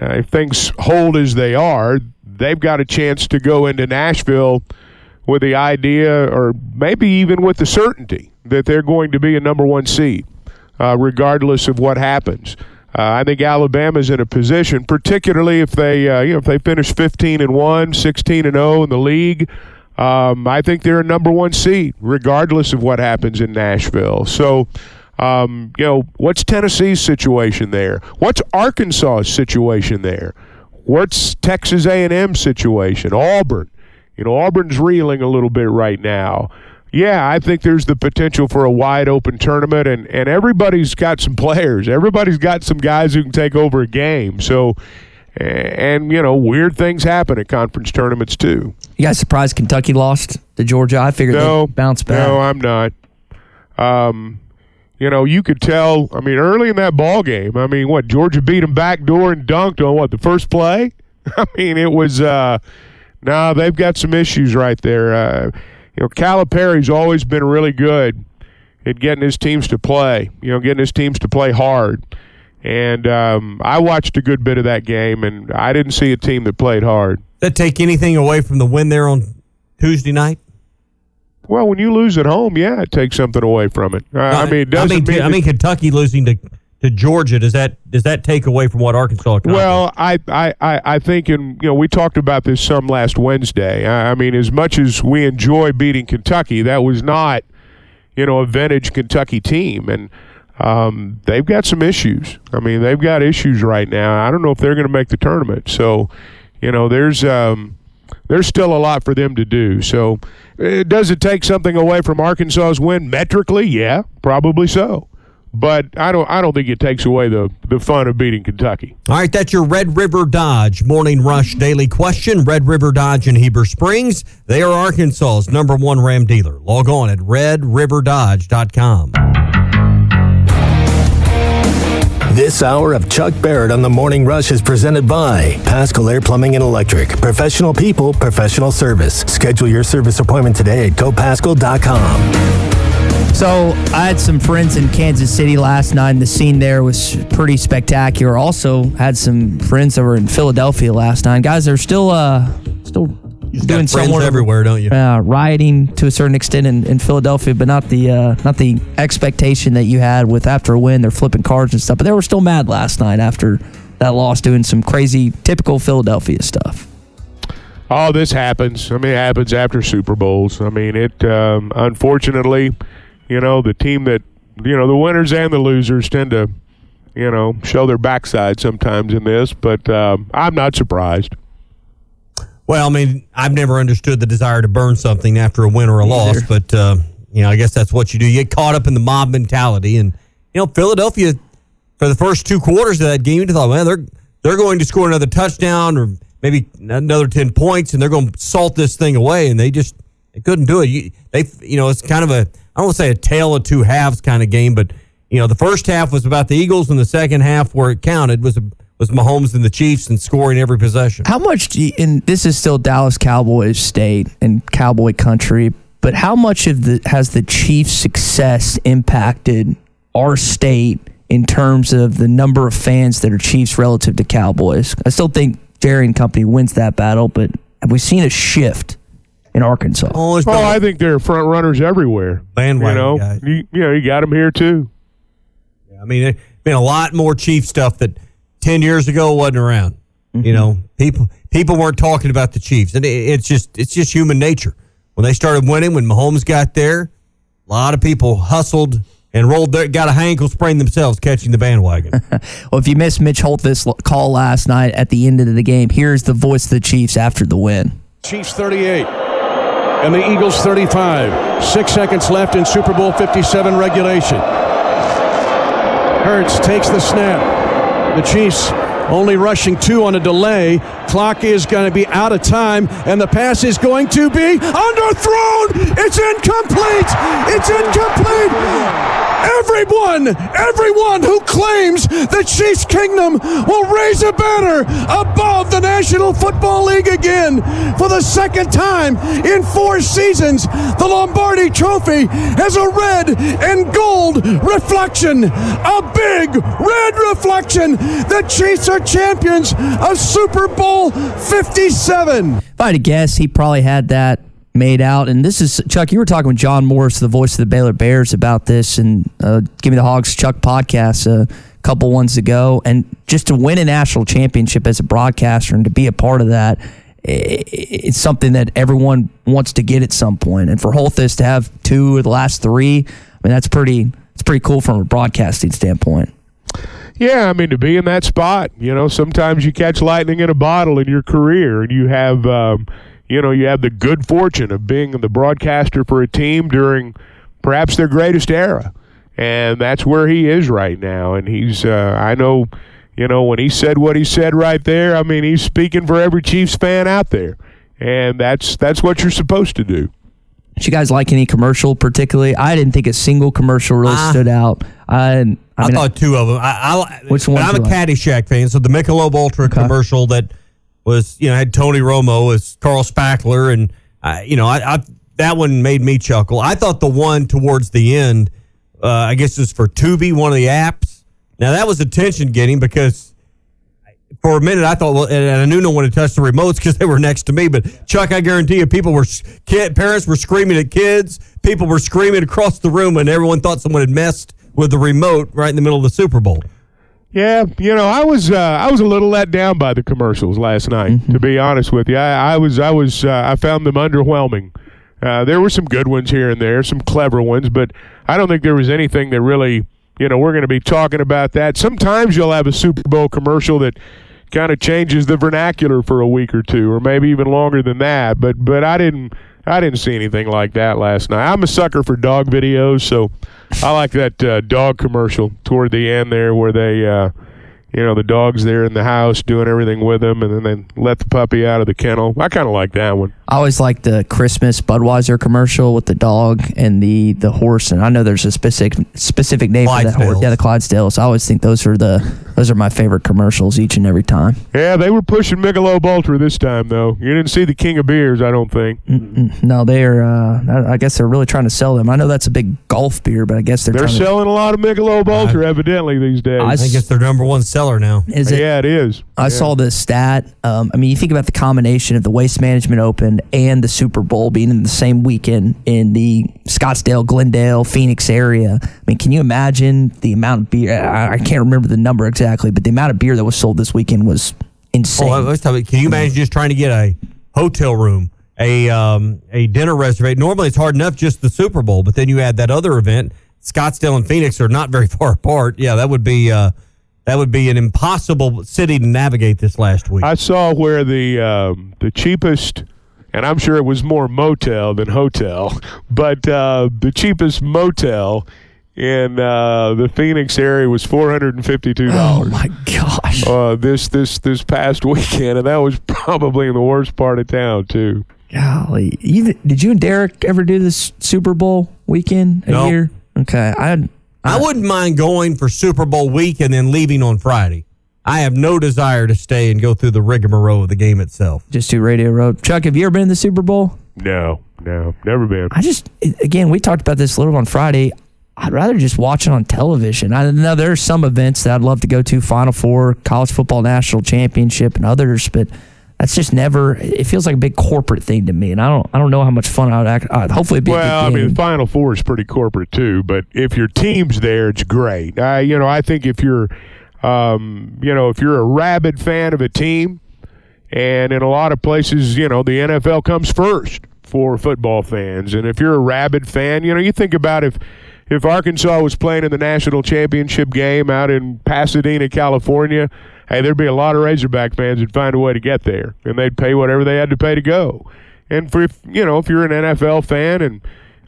uh, if things hold as they are, they've got a chance to go into Nashville with the idea, or maybe even with the certainty, that they're going to be a number one seed, uh, regardless of what happens. Uh, I think Alabama's in a position, particularly if they, uh, you know, if they finish 15 and one, 16 and 0 in the league. Um, I think they're a number one seed, regardless of what happens in Nashville. So, um, you know, what's Tennessee's situation there? What's Arkansas's situation there? What's Texas A&M situation? Auburn. You know, Auburn's reeling a little bit right now. Yeah, I think there's the potential for a wide open tournament, and, and everybody's got some players. Everybody's got some guys who can take over a game. So, and, you know, weird things happen at conference tournaments too. You guys surprised Kentucky lost to Georgia? I figured No, they'd bounce back. No, I'm not. Um, you know, you could tell. I mean, early in that ball game, I mean, what Georgia beat them backdoor and dunked on what the first play. I mean, it was. Uh, no, they've got some issues right there. Uh, you know, Calipari's always been really good at getting his teams to play. You know, getting his teams to play hard. And um, I watched a good bit of that game, and I didn't see a team that played hard. That take anything away from the win there on Tuesday night? Well, when you lose at home, yeah, it takes something away from it. Uh, I mean, it doesn't I mean, mean I mean, Kentucky losing to, to Georgia does that does that take away from what Arkansas? accomplished? Well, I, I, I think, and you know, we talked about this some last Wednesday. I, mean, as much as we enjoy beating Kentucky, that was not, you know, a vintage Kentucky team, and um, they've got some issues. I mean, they've got issues right now. I don't know if they're going to make the tournament. So, you know, there's um, there's still a lot for them to do. So, uh, does it take something away from Arkansas's win metrically? Yeah, probably so. But I don't. I don't think it takes away the the fun of beating Kentucky. All right, that's your Red River Dodge Morning Rush Daily Question. Red River Dodge in Heber Springs. They are Arkansas's number one Ram dealer. Log on at redriverdodge.com. This hour of Chuck Barrett on the Morning Rush is presented by Paschal Air Plumbing and Electric. Professional people, professional service. Schedule your service appointment today at gopaschal.com. So I had some friends in Kansas City last night, and the scene there was pretty spectacular. Also had some friends that were in Philadelphia last night. Guys, they're still uh, still You've doing got friends of- everywhere, don't you? uh, rioting to a certain extent in, in Philadelphia, but not the uh, not the expectation that you had with after a win. They're flipping cards and stuff, but they were still mad last night after that loss, doing some crazy, typical Philadelphia stuff. Oh, this happens. I mean, it happens after Super Bowls. I mean, it um, unfortunately, you know, the team that you know the winners and the losers tend to, you know, show their backside sometimes in this. But um, I'm not surprised. Well, I mean, I've never understood the desire to burn something after a win or a loss, but uh, you know, I guess that's what you do. You get caught up in the mob mentality, and you know, Philadelphia for the first two quarters of that game, you thought, man, they're they're going to score another touchdown or maybe another ten points, and they're going to salt this thing away, and they just they couldn't do it. You, they, you know, it's kind of a I don't say a tale of two halves kind of game, but you know, the first half was about the Eagles, and the second half, where it counted, was was Mahomes and the Chiefs and scoring every possession. How much, do you, and this is still Dallas Cowboys state and Cowboy country, but how much of the has the Chiefs' success impacted our state in terms of the number of fans that are Chiefs relative to Cowboys? I still think Jerry and company wins that battle, but have we seen a shift in Arkansas? Oh, it's Oh, I think they're front runners everywhere. Bandwagon you know, guys. you, you know, you got them here too. Yeah, I mean, there's been a lot more Chief stuff that ten years ago wasn't around. You mm-hmm. know, people people weren't talking about the Chiefs, and it, it's just it's just human nature. When they started winning, when Mahomes got there, a lot of people hustled and rolled their got a ankle sprain themselves catching the bandwagon. Well, if you missed Mitch Holthus call last night at the end of the game, here's the voice of the Chiefs after the win. Chiefs 38 and the Eagles 35. Six seconds left in Super Bowl 57 regulation. Hurts takes the snap. The Chiefs only rushing two on a delay. Clock is going to be out of time, and the pass is going to be underthrown. It's incomplete. It's incomplete. Everyone, everyone who claims the Chiefs Kingdom will raise a banner above the National Football League again for the second time in four seasons. The Lombardi Trophy has a red and gold reflection, a big red reflection. The Chiefs champions of Super Bowl 57. If I had to guess, he probably had that made out. And this is Chuck. You were talking with John Morris, the voice of the Baylor Bears, about this, and uh, Give Me the Hogs Chuck podcast a couple ones ago. And just to win a national championship as a broadcaster and to be a part of that, it's something that everyone wants to get at some point. And for Holthus to have two of the last three, I mean, that's pretty. It's pretty cool from a broadcasting standpoint. Yeah, I mean to be in that spot, you know, sometimes you catch lightning in a bottle in your career, and you have, um, you know, you have the good fortune of being the broadcaster for a team during perhaps their greatest era, and that's where he is right now. And he's, uh, I know, you know, when he said what he said right there, I mean, he's speaking for every Chiefs fan out there, and that's that's what you're supposed to do. Did you guys like any commercial particularly? I didn't think a single commercial really Ah. stood out. I, I, I, mean, thought two of them. I, I, Which one I'm a like? Caddyshack fan, so the Michelob Ultra commercial that was, you know, had Tony Romo as Carl Spackler, and I, you know, I, I that one made me chuckle. I thought the one towards the end, uh, I guess was for Tubi, one of the apps. Now that was attention getting because for a minute I thought, well, and I knew no one had touched the remotes because they were next to me. But Chuck, I guarantee you, people were kid, parents were screaming at kids, people were screaming across the room, and everyone thought someone had messed with the remote right in the middle of the Super Bowl. Yeah, you know, I was uh, I was a little let down by the commercials last night. To be honest with you, I, I was I was uh, I found them underwhelming. Uh, there were some good ones here and there, some clever ones, but I don't think there was anything that really, you know, we're going to be talking about that. Sometimes you'll have a Super Bowl commercial that kind of changes the vernacular for a week or two, or maybe even longer than that. But but I didn't I didn't see anything like that last night. I'm a sucker for dog videos, so I like that uh, dog commercial toward the end there where they. Uh, you know, the dog's there in the house doing everything with him, and then they let the puppy out of the kennel. I kind of like that one. I always like the Christmas Budweiser commercial with the dog and the, the horse, and I know there's a specific specific name for that horse. Clydesdales. Yeah, the Clydesdales. I always think those are the those are my favorite commercials each and every time. Yeah, they were pushing Michelob Ultra this time, though. You didn't see the King of Beers, I don't think. Mm-mm. No, they're. Uh, I- I guess they're really trying to sell them. I know that's a big golf beer, but I guess they're, They're trying selling a lot of Michelob Ultra, evidently, these days. I I think it's their number one seller now. Is it? yeah, it is. I saw the stat. Um, I mean, you think about the combination of the Waste Management Open and the Super Bowl being in the same weekend in the Scottsdale, Glendale, Phoenix area. I mean, can you imagine the amount of beer? I, I can't remember the number exactly, but the amount of beer that was sold this weekend was insane. Oh, I was talking, can you imagine just trying to get a hotel room, a um, a dinner reservation? Normally, it's hard enough just the Super Bowl, but then you add that other event. Scottsdale and Phoenix are not very far apart. Yeah, that would be uh, that would be an impossible city to navigate this last week. I saw where the um, the cheapest, and I'm sure it was more motel than hotel, but uh, the cheapest motel in uh, the Phoenix area was four hundred and fifty-two dollars. Oh my gosh! uh, this this this past weekend, and that was probably in the worst part of town too. Golly, you, did you and Derek ever do this Super Bowl weekend a No. year? Okay, I I wouldn't mind going for Super Bowl week and then leaving on Friday. I have no desire to stay and go through the rigmarole of the game itself. just do Radio Road. Chuck, have you ever been to the Super Bowl? No, no, never been. I just again we talked about this a little on Friday. I'd rather just watch it on television. I know there's some events that I'd love to go to, Final Four, College Football National Championship, and others, but that's just never. It feels like a big corporate thing to me, and I don't. I don't know how much fun I'd. Act, I'd hopefully it'd be. Well, I mean, the Final Four is pretty corporate too. But if your team's there, it's great. I, you know, I think if you're, um, you know, if you're a rabid fan of a team, and in a lot of places, you know, the NFL comes first for football fans. And if you're a rabid fan, you know, you think about if if Arkansas was playing in the national championship game out in Pasadena, California, hey, there'd be a lot of Razorback fans that'd find a way to get there, and they'd pay whatever they had to pay to go. And for if, you know, if you're an NFL fan and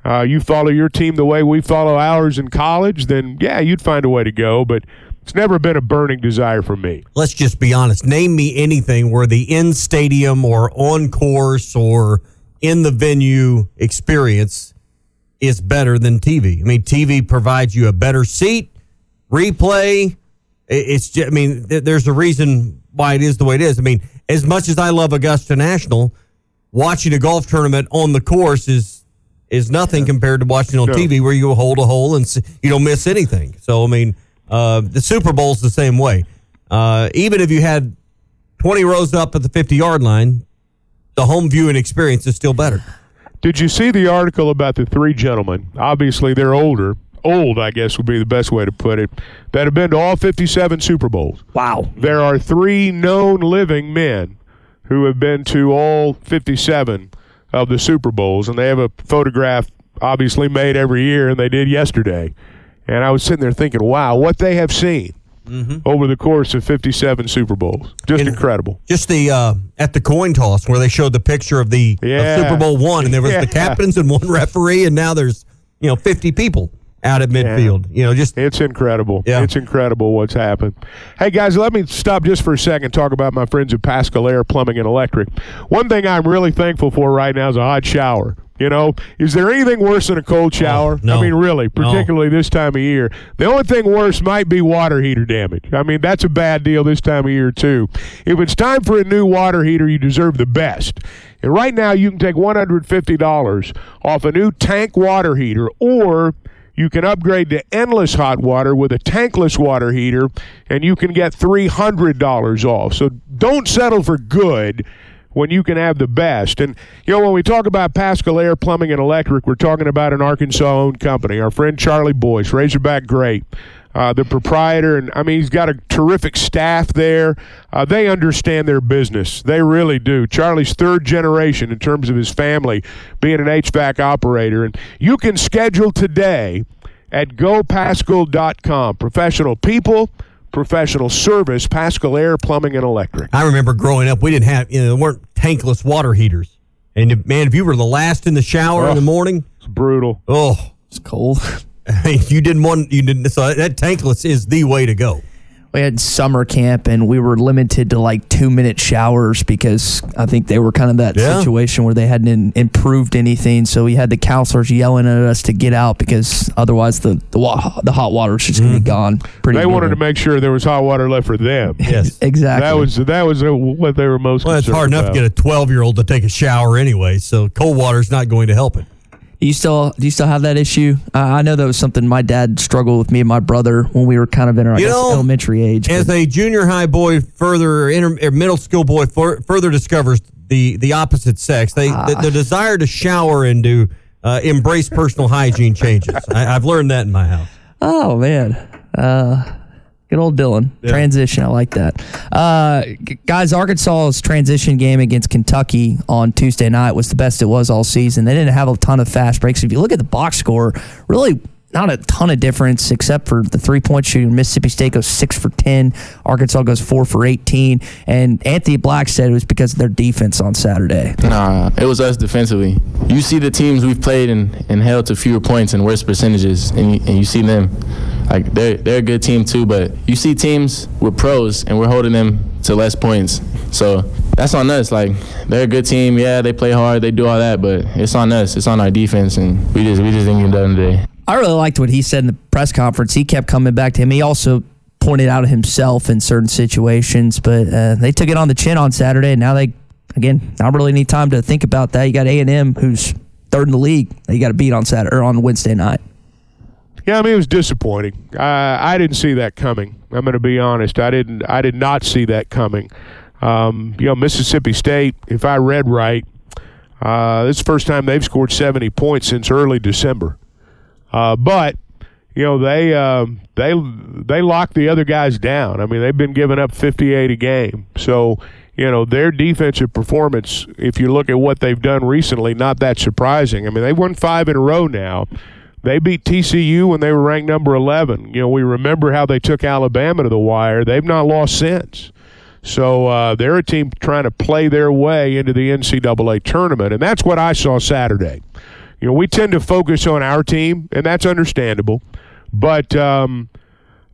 uh, you follow your team the way we follow ours in college, then yeah, you'd find a way to go. But it's never been a burning desire for me. Let's just be honest. Name me anything where the in stadium or on course or in the venue experience is better than TV. I mean, TV provides you a better seat, replay. It's just, I mean, th- there's a reason why it is the way it is. I mean, as much as I love Augusta National, watching a golf tournament on the course is is nothing compared to watching on No. TV where you hold a hole and you don't miss anything. So I mean, uh, the Super Bowl's the same way. Uh, even if you had 20 rows up at the 50 yard line, the home viewing experience is still better. Did you see the article about the three gentlemen? Obviously, they're older. Old, I guess, would be the best way to put it. That have been to all 57 Super Bowls. wow. There are three known living men who have been to all 57 of the Super Bowls, and they have a photograph obviously made every year, and they did yesterday. And I was sitting there thinking, wow, what they have seen over the course of 57 Super Bowls. Just And- incredible. Just the uh, at the coin toss where they showed the picture of the of Super Bowl one, and there was Yeah. the captains and one referee, and now there's you know 50 people out of midfield. You know, just It's incredible. Yeah. It's incredible what's happened. Hey, guys, let me stop just for a second and talk about my friends at Paschal Air Plumbing and Electric. One thing I'm really thankful for right now is a hot shower. You know, is there anything worse than a cold oh, shower? no. I mean, really, No. particularly this time of year. The only thing worse might be water heater damage. I mean, that's a bad deal this time of year, too. If it's time for a new water heater, you deserve the best. And right now, you can take $150 off a new tank water heater or you can upgrade to endless hot water with a tankless water heater, and you can get $300 off. So don't settle for good when you can have the best. And, you know, when we talk about Paschal Air Plumbing and Electric, we're talking about an Arkansas owned company. Our friend Charlie Boyce, Razorback Great. Uh, the proprietor, and I mean, he's got a terrific staff there. Uh, they understand their business. They really do. Charlie's third generation in terms of his family being an HVAC operator. And you can schedule today at gopaschal.com. Professional people, professional service, Paschal Air Plumbing and Electric. I remember growing up, we didn't have, you know, there weren't tankless water heaters. And if, man, if you were the last in the shower in the morning, it's brutal. Oh, it's cold. you didn't want, you didn't, so that tankless is the way to go. We had summer camp and we were limited to like two minute showers because I think they were kind of that Yeah. situation where they hadn't in- improved anything. So we had the counselors yelling at us to get out because otherwise the the, wa- the hot water is just going to be gone. Pretty. They wanted to make sure there was hot water left for them. Yes. exactly. That was that was uh, what they were most. Well, it's hard concerned enough to get a 12 year old to take a shower anyway, so cold water is not going to help it. You still do you still have that issue? Uh, I know that was something my dad struggled with me and my brother when we were kind of in our guess, know, elementary age. As a junior high boy, further inter, or middle school boy, for, further discovers the the opposite sex. They the, the desire to shower and to uh, embrace personal hygiene changes. I, I've learned that in my house. Oh man, uh, good old Dylan transition. I like that. Uh, guys, Arkansas's transition game against Kentucky on Tuesday night was the best it was all season. They didn't have a ton of fast breaks. If you look at the box score, really. Not a ton of difference except for the three point shooting. Mississippi State goes six for 10. Arkansas goes four for 18. And Anthony Black said it was because of their defense on Saturday. Nah, it was us defensively. You see the teams we've played and, and held to fewer points and worse percentages, and you, and you see them. Like they're they're a good team too, but you see teams with pros and we're holding them to less points. So that's on us. Like they're a good team. Yeah, they play hard, they do all that, but it's on us. It's on our defense, and we just we just didn't get done today. I really liked what he said in the press conference. He kept coming back to him. He also pointed out himself in certain situations, but uh, they took it on the chin on Saturday. And now they, again, not really need time to think about that. You got A and M, who's third in the league. that You got to beat on Saturday or on Wednesday night. Yeah, I mean it was disappointing. Uh, I didn't see that coming. I'm going to be honest. I didn't. I did not see that coming. Um, you know, Mississippi State. If I read right, uh, the first time they've scored 70 points since early December. Uh, but you know they um, they they locked the other guys down. I mean they've been giving up 58 a game. So you know their defensive performance. If you look at what they've done recently, not that surprising. I mean they won five in a row now. They beat TCU when they were ranked number 11. You know we remember how they took Alabama to the wire. They've not lost since. So uh, they're a team trying to play their way into the NCAA tournament, and that's what I saw Saturday. You know, we tend to focus on our team, and that's understandable. But um,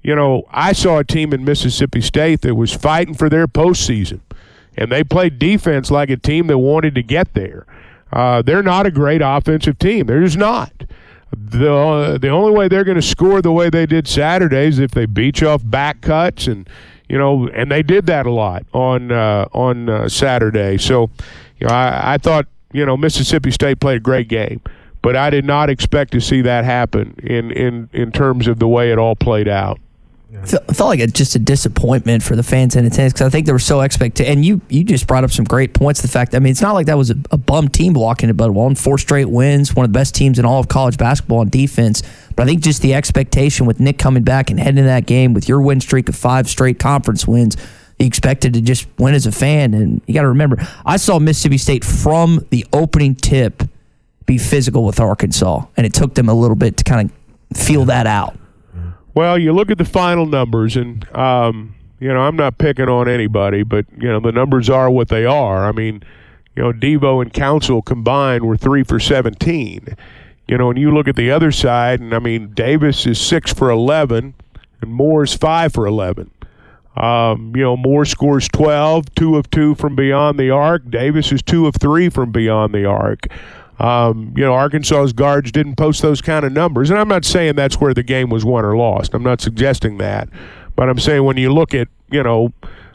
you know, I saw a team in Mississippi State that was fighting for their postseason, and they played defense like a team that wanted to get there. Uh, they're not a great offensive team. They're just not. The uh, the only way they're going to score the way they did Saturday is if they beat you off back cuts and you know, and they did that a lot on uh, on uh, Saturday. So, you know, I, I thought you know Mississippi State played a great game, but I did not expect to see that happen in in in terms of the way it all played out. I felt, felt like a, just a disappointment for the fans in attendance because I think they were so expected. And you you just brought up some great points. The fact, I mean, it's not like that was a, a bum team walking into Bud Walton. Four straight wins, one of the best teams in all of college basketball on defense. But I think just the expectation with Nick coming back and heading that game with your win streak of five straight conference wins, you expected to just win as a fan. And you got to remember, I saw Mississippi State from the opening tip be physical with Arkansas, and it took them a little bit to kind of feel that out. Well, you look at the final numbers, and um, you know I'm not picking on anybody, but you know the numbers are what they are. I mean, you know Devo and Council combined were three for 17. You know, and you look at the other side, and I mean Davis is six for 11, and Moore is five for 11. Um, you know, Moore scores 12, two of two from beyond the arc. Davis is two of three from beyond the arc. Um, you know, Arkansas's guards didn't post those kind of numbers. And I'm not saying that's where the game was won or lost. I'm not suggesting that. But I'm saying when you look at, you know,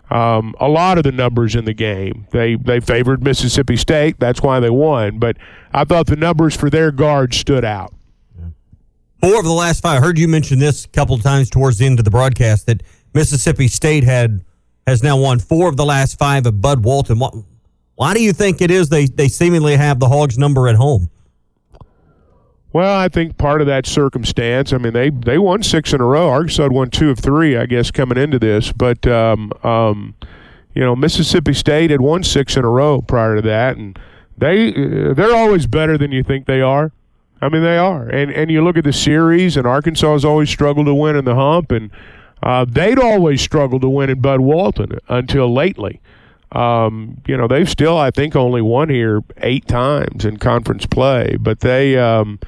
um, a lot of the numbers in the game, they, they favored Mississippi State. That's why they won. But I thought the numbers for their guards stood out. Four of the last five. I heard you mention this a couple of times towards the end of the broadcast that Mississippi State had has now won four of the last five of Bud Walton. Why, do you think it is they, they seemingly have the Hogs number at home? Well, I think part of that circumstance. I mean, they they won six in a row. Arkansas had won two of three, I guess, coming into this. But um, um, you know, Mississippi State had won six in a row prior to that, and they uh, they're always better than you think they are. I mean, they are. And and you look at the series, and Arkansas has always struggled to win in the hump, and Uh, they'd always struggled to win in Bud Walton until lately. Um, you know, they've still, I think, only won here eight times in conference play, but they, um,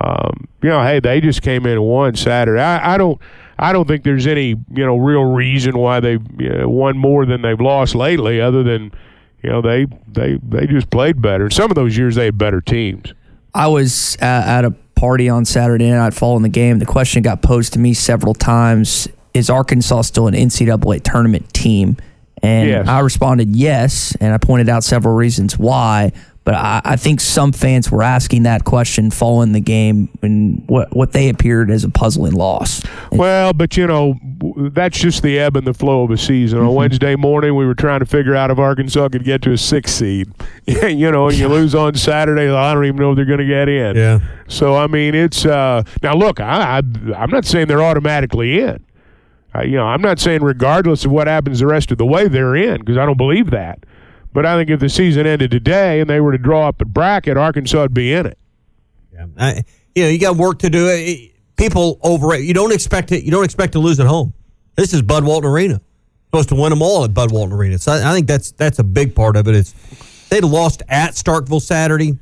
um, you know, hey, they just came in and won Saturday. I, I don't, I don't think there's any, you know, real reason why they've you know, won more than they've lost lately, other than, you know, they they they just played better. Some of those years they had better teams. I was at a party on Saturday night following the game. The question got posed to me several times: Is Arkansas still an NCAA tournament team? And Yes. I responded yes, and I pointed out several reasons why. But I, I think some fans were asking that question following the game and what what they appeared as a puzzling loss. Well, but you know, that's just the ebb and the flow of a season. On Wednesday morning, we were trying to figure out if Arkansas could get to a six seed. you know, and you lose on Saturday, I don't even know if they're going to get in. Yeah. So I mean, it's uh, now look, I, I I'm not saying they're automatically in. Uh, you know, I'm not saying regardless of what happens the rest of the way they're in because I don't believe that. But I think if the season ended today and they were to draw up a bracket, Arkansas would be in it. I, you know, you got work to do. It- People overrate. You don't expect it. You don't expect to lose at home. This is Bud Walton Arena. Supposed to win them all at Bud Walton Arena. So I, I think that's that's a big part of it. it. Is they'd lost at Starkville Saturday,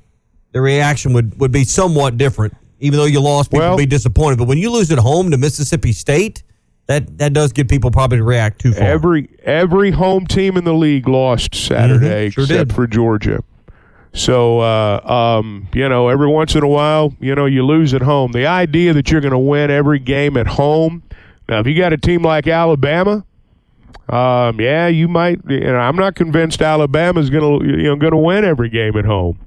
the reaction would would be somewhat different. Even though you lost, people would be disappointed. But when you lose at home to Mississippi State, that that does get people probably to react too far. Every every home team in the league lost Saturday Mhm, sure except did. for Georgia. So uh, um, you know, every once in a while, you know, you lose at home. The idea that you're going to win every game at home. Now, if you got a team like Alabama, um, yeah, you might. You know, I'm not convinced Alabama's going to you know going to win every game at home,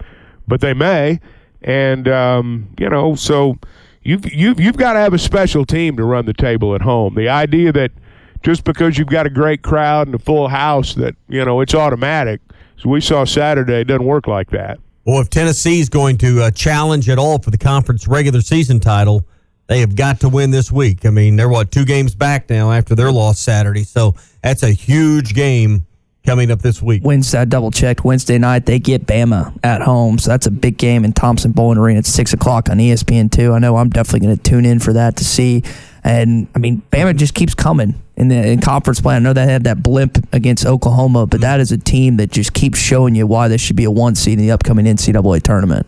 but they may. And um, you know, so you've you've you've got to have a special team to run the table at home. The idea that just because you've got a great crowd and a full house that you know it's automatic. As we saw Saturday, it doesn't work like that. Well, if Tennessee's going to uh, challenge at all for the conference regular season title, they have got to win this week. I mean, they're what two games back now after their loss Saturday, so that's a huge game coming up this week. Wednesday, I double checked. Wednesday night, they get Bama at home. So that's a big game in Thompson Boling Arena. It's 6 o'clock on ESPN, too. I know I'm definitely going to tune in for that to see. And, I mean, Bama just keeps coming in the in conference play. I know they had that blimp against Oklahoma, but that is a team that just keeps showing you why they should be a one seed in the upcoming NCAA tournament.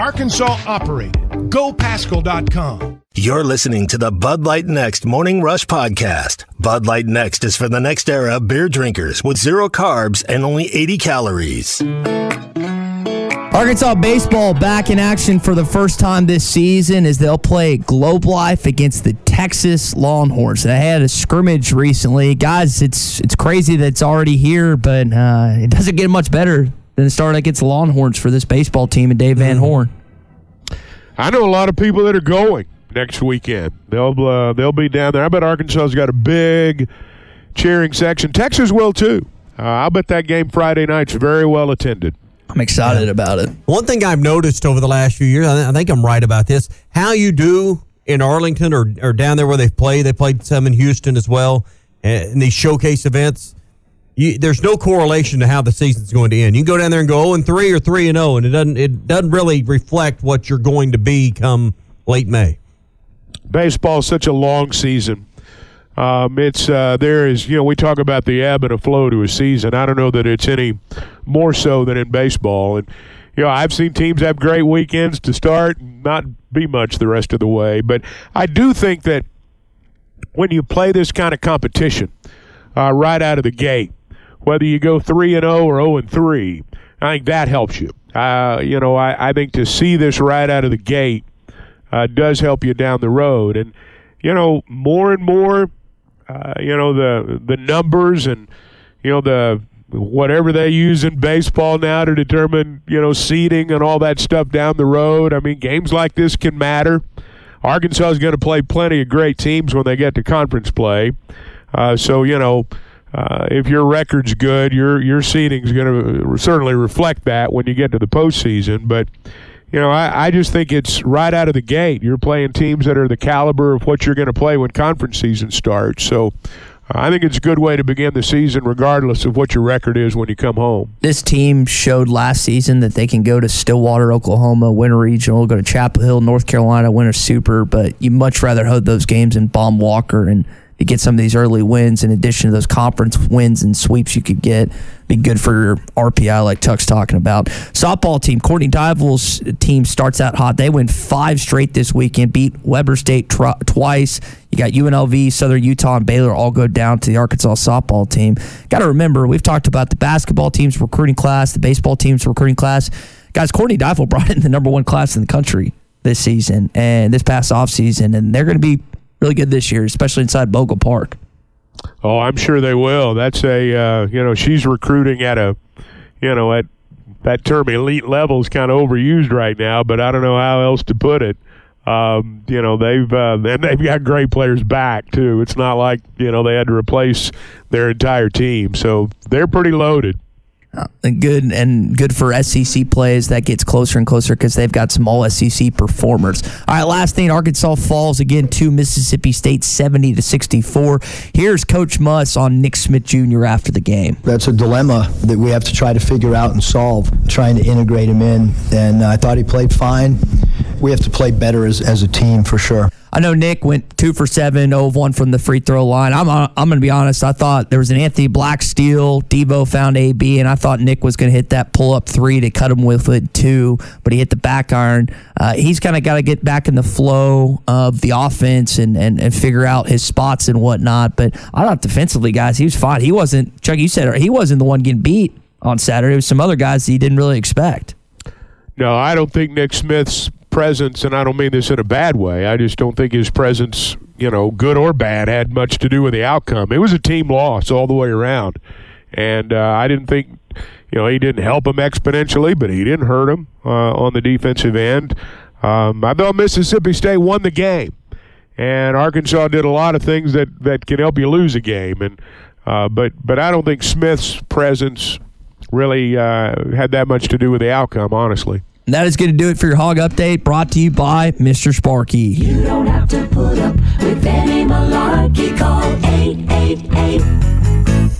Arkansas operated. GoPaschal.com. You're listening to the Bud Light Next Morning Rush Podcast. Bud Light Next is for the next era beer drinkers with zero carbs and only 80 calories. Arkansas baseball back in action for the first time this season as they'll play Globe Life against the Texas Longhorns. They had a scrimmage recently, guys. It's it's crazy that it's already here, but uh, it doesn't get much better than start against the Longhorns for this baseball team and Dave Van Horn. I know a lot of people that are going next weekend. They'll uh, they'll be down there. I bet Arkansas's got a big cheering section. Texas will too. Uh, I'll bet that game Friday night's very well attended. I'm excited about it. One thing I've noticed over the last few years, I th- I think I'm right about this, how you do in Arlington or, or down there where they've played, they played some in Houston as well, in these showcase events. You, there's no correlation to how the season's going to end. You can go down there and go 0 and 3 or 3 and 0, and it doesn't it doesn't really reflect what you're going to be come late May. Baseball's such a long season. Um, it's uh, there is you know we talk about the ebb and a flow to a season. I don't know that it's any more so than in baseball. And you know I've seen teams have great weekends to start and not be much the rest of the way. But I do think that when you play this kind of competition, uh, right out of the gate. Whether you go three and zero or zero and three, I think that helps you. Uh, you know, I, I think to see this right out of the gate uh, does help you down the road, and you know, more and more, uh, you know, the the numbers and you know the whatever they use in baseball now to determine, you know, seeding and all that stuff down the road. I mean, games like this can matter. Arkansas is going to play plenty of great teams when they get to conference play. Uh, so, you know, uh, if your record's good, your your seeding is going to certainly reflect that when you get to the postseason. But you know, I, I just think it's right out of the gate. You're playing teams that are the caliber of what you're going to play when conference season starts. So I think it's a good way to begin the season, regardless of what your record is when you come home. This team showed last season that they can go to Stillwater, Oklahoma, win a regional, go to Chapel Hill, North Carolina, win a super, but you much rather hold those games in Baum Walker and to get some of these early wins in addition to those conference wins and sweeps you could get. Be good for your RPI, like Tuck's talking about. Softball team, Courtney Deifel's team starts out hot. They win five straight this weekend, beat Weber State tr- twice. You got UNLV, Southern Utah, and Baylor all go down to the Arkansas softball team. Got to remember, we've talked about the basketball team's recruiting class, the baseball team's recruiting class. Guys, Courtney Dival brought in the number one class in the country this season and this past offseason, and they're going to be really good this year, especially inside Bogle Park. Oh, I'm sure they will. That's a uh, you know she's recruiting at a you know at that term elite level is kind of overused right now, but I don't know how else to put it. Um, you know they've uh, and they've got great players back too. It's not like you know they had to replace their entire team, so they're pretty loaded. Uh, good and good for SEC plays. That gets closer and closer because they've got some all SEC performers. All right, last thing, Arkansas falls again to Mississippi State, seventy to sixty-four. Here's Coach Muss on Nick Smith Jr. after the game. That's a dilemma that we have to try to figure out and solve. Trying to integrate him in, and I thought he played fine. We have to play better as, as a team for sure. I know Nick went two for seven, 0 of 1 from the free throw line. I'm I'm going to be honest. I thought there was an Anthony Black steal. Devo found AB, and I thought Nick was going to hit that pull up three to cut him with it two, but he hit the back iron. Uh, he's kind of got to get back in the flow of the offense and, and, and figure out his spots and whatnot. But I thought defensively, guys, he was fine. He wasn't, Chuck, you said he wasn't the one getting beat on Saturday. It was some other guys that he didn't really expect. No, I don't think Nick Smith's presence, and I don't mean this in a bad way. I just don't think his presence, you know, good or bad, had much to do with the outcome. It was a team loss all the way around, and uh, I didn't think, you know, he didn't help him exponentially, but he didn't hurt him uh, on the defensive end. Um, I thought Mississippi State won the game, and Arkansas did a lot of things that that can help you lose a game, and uh, but but I don't think Smith's presence really uh, had that much to do with the outcome, honestly. And that is going to do it for your hog update brought to you by Mr. Sparky. You don't have to put up with any malarkey. Call 888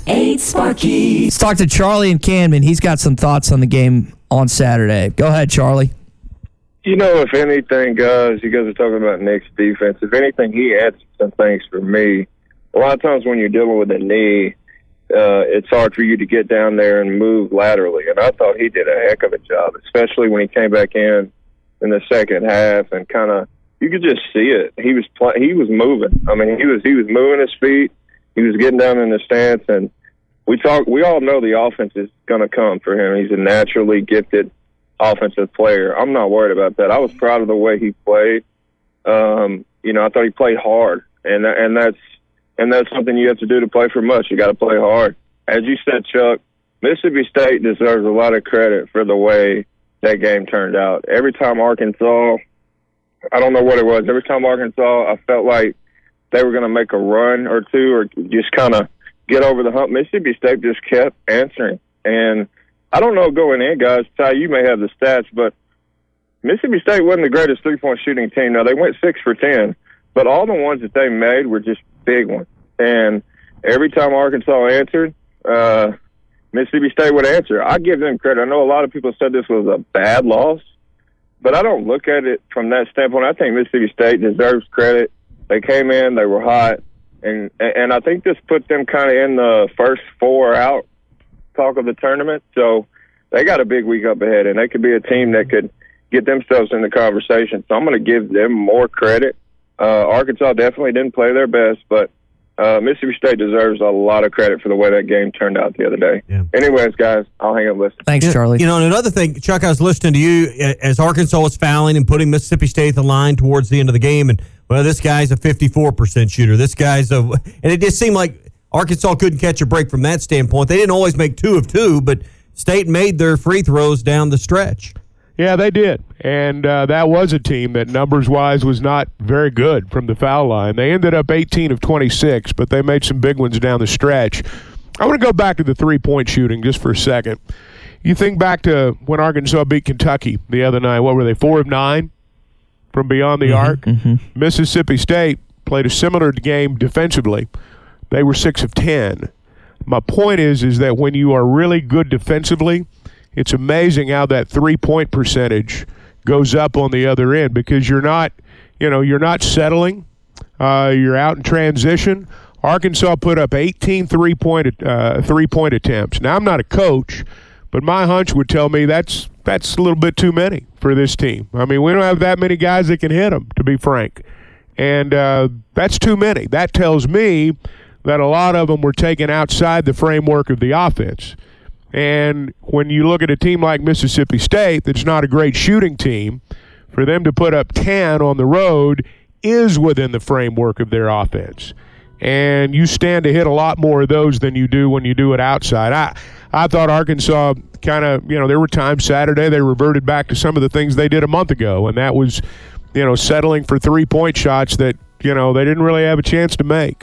8 Sparky. Let's talk to Charlie and Camden. He's got some thoughts on the game on Saturday. Go ahead, Charlie. You know, if anything, guys, you guys are talking about Nick's defense. If anything, he adds some things for me. A lot of times when you're dealing with a knee, uh, it's hard for you to get down there and move laterally. And I thought he did a heck of a job, especially when he came back in in the second half and kind of you could just see it. He was pl- he was moving. I mean, he was he was moving his feet. He was getting down in the stance, and we talk. We all know the offense is going to come for him. He's a naturally gifted offensive player. I'm not worried about that. I was proud of the way he played. Um, you know, I thought he played hard, and and that's and that's something you have to do to play for Muss. You got to play hard. As you said, Chuck, Mississippi State deserves a lot of credit for the way that game turned out. Every time Arkansas, I don't know what it was. Every time Arkansas, I felt like they were going to make a run or two, or just kind of get over the hump. Mississippi State just kept answering, and I don't know going in, guys. Ty, you may have the stats, but Mississippi State wasn't the greatest three point shooting team. Now they went six for ten, but all the ones that they made were just big one. And every time Arkansas answered, uh, Mississippi State would answer. I give them credit. I know a lot of people said this was a bad loss, but I don't look at it from that standpoint. I think Mississippi State deserves credit. They came in, they were hot, and and I think this put them kind of in the first four out talk of the tournament. So they got a big week up ahead, and they could be a team that could get themselves in the conversation. So I'm going to give them more credit uh, Arkansas definitely didn't play their best, but uh, Mississippi State deserves a lot of credit for the way that game turned out the other day. Anyways, guys, I'll hang up listening. Thanks, You- Charlie. You know, and another thing, Chuck, I was listening to you uh, as Arkansas was fouling and putting Mississippi State at the line towards the end of the game, and well, this guy's a fifty-four percent shooter. This guy's a, and it just seemed like Arkansas couldn't catch a break from that standpoint. They didn't always make two of two, but State made their free throws down the stretch. Yeah, they did. And uh, that was a team that numbers wise was not very good from the foul line. They ended up 18 of 26, but they made some big ones down the stretch. I want to go back to the three point shooting just for a second. You think back to when Arkansas beat Kentucky the other night. What were they, four of nine from beyond the arc? Mississippi State played a similar game defensively. They were six of 10. My point is, is that when you are really good defensively, it's amazing how that three point percentage goes up on the other end because you're not, you know, you're not settling. Uh, you're out in transition. Arkansas put up 18 three point uh, three point attempts. Now I'm not a coach, but my hunch would tell me that's that's a little bit too many for this team. I mean, we don't have that many guys that can hit them, to be frank, and uh, that's too many. That tells me that a lot of them were taken outside the framework of the offense. And when you look at a team like Mississippi State, that's not a great shooting team, for them to put up 10 on the road is within the framework of their offense. And you stand to hit a lot more of those than you do when you do it outside. I, I thought Arkansas kind of, you know, there were times Saturday they reverted back to some of the things they did a month ago, and that was, you know, settling for three point shots that, you know, they didn't really have a chance to make.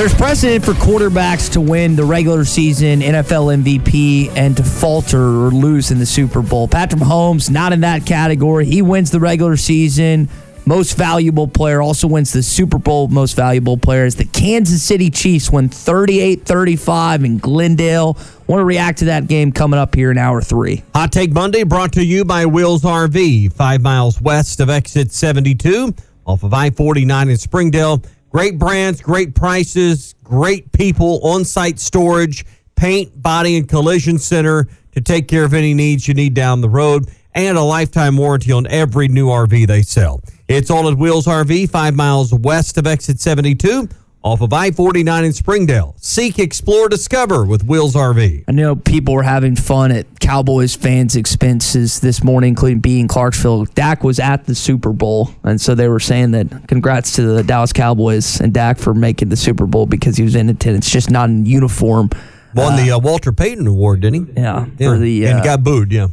There's precedent for quarterbacks to win the regular season NFL MVP and to falter or lose in the Super Bowl. Patrick Mahomes, not in that category. He wins the regular season. Most valuable player also wins the Super Bowl most valuable player as the Kansas City Chiefs win 38 35 in Glendale. Want to react to that game coming up here in hour three. Hot Take Monday brought to you by Wills RV, five miles west of exit 72 off of I 49 in Springdale. Great brands, great prices, great people, on site storage, paint, body, and collision center to take care of any needs you need down the road, and a lifetime warranty on every new RV they sell. It's all at Wills RV, five miles west of exit 72 off of I 49 in Springdale. Seek, explore, discover with Wills RV. I know people were having fun at Cowboys fans' expenses this morning, including being Clarksville. Dak was at the Super Bowl, and so they were saying that congrats to the Dallas Cowboys and Dak for making the Super Bowl because he was in attendance, just not in uniform. Won the uh, Walter Payton Award, didn't he? Yeah, Yeah. for the and uh, got booed, yeah.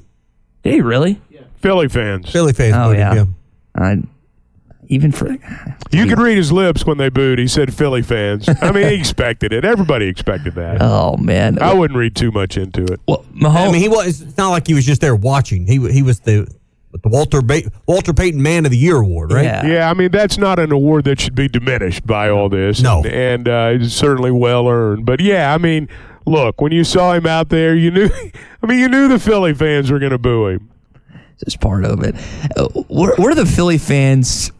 Did he really? Yeah. Philly fans. Philly fans. Oh booed him, yeah. I, even for You could read his lips when they booed. He said Philly fans. I mean, he expected it. Everybody expected that. oh man, I wouldn't read too much into it. Well, I mean, he was. It's not like he was just there watching. He he was the the Walter ba- Walter Payton Man of the Year award, right? Yeah, yeah. I mean that's not an award that should be diminished by all this. No. and, and uh, it's certainly well earned. But yeah, I mean, look, when you saw him out there, you knew. I mean, you knew the Philly fans were going to boo him. It's part of it. Uh, where, where do the Philly fans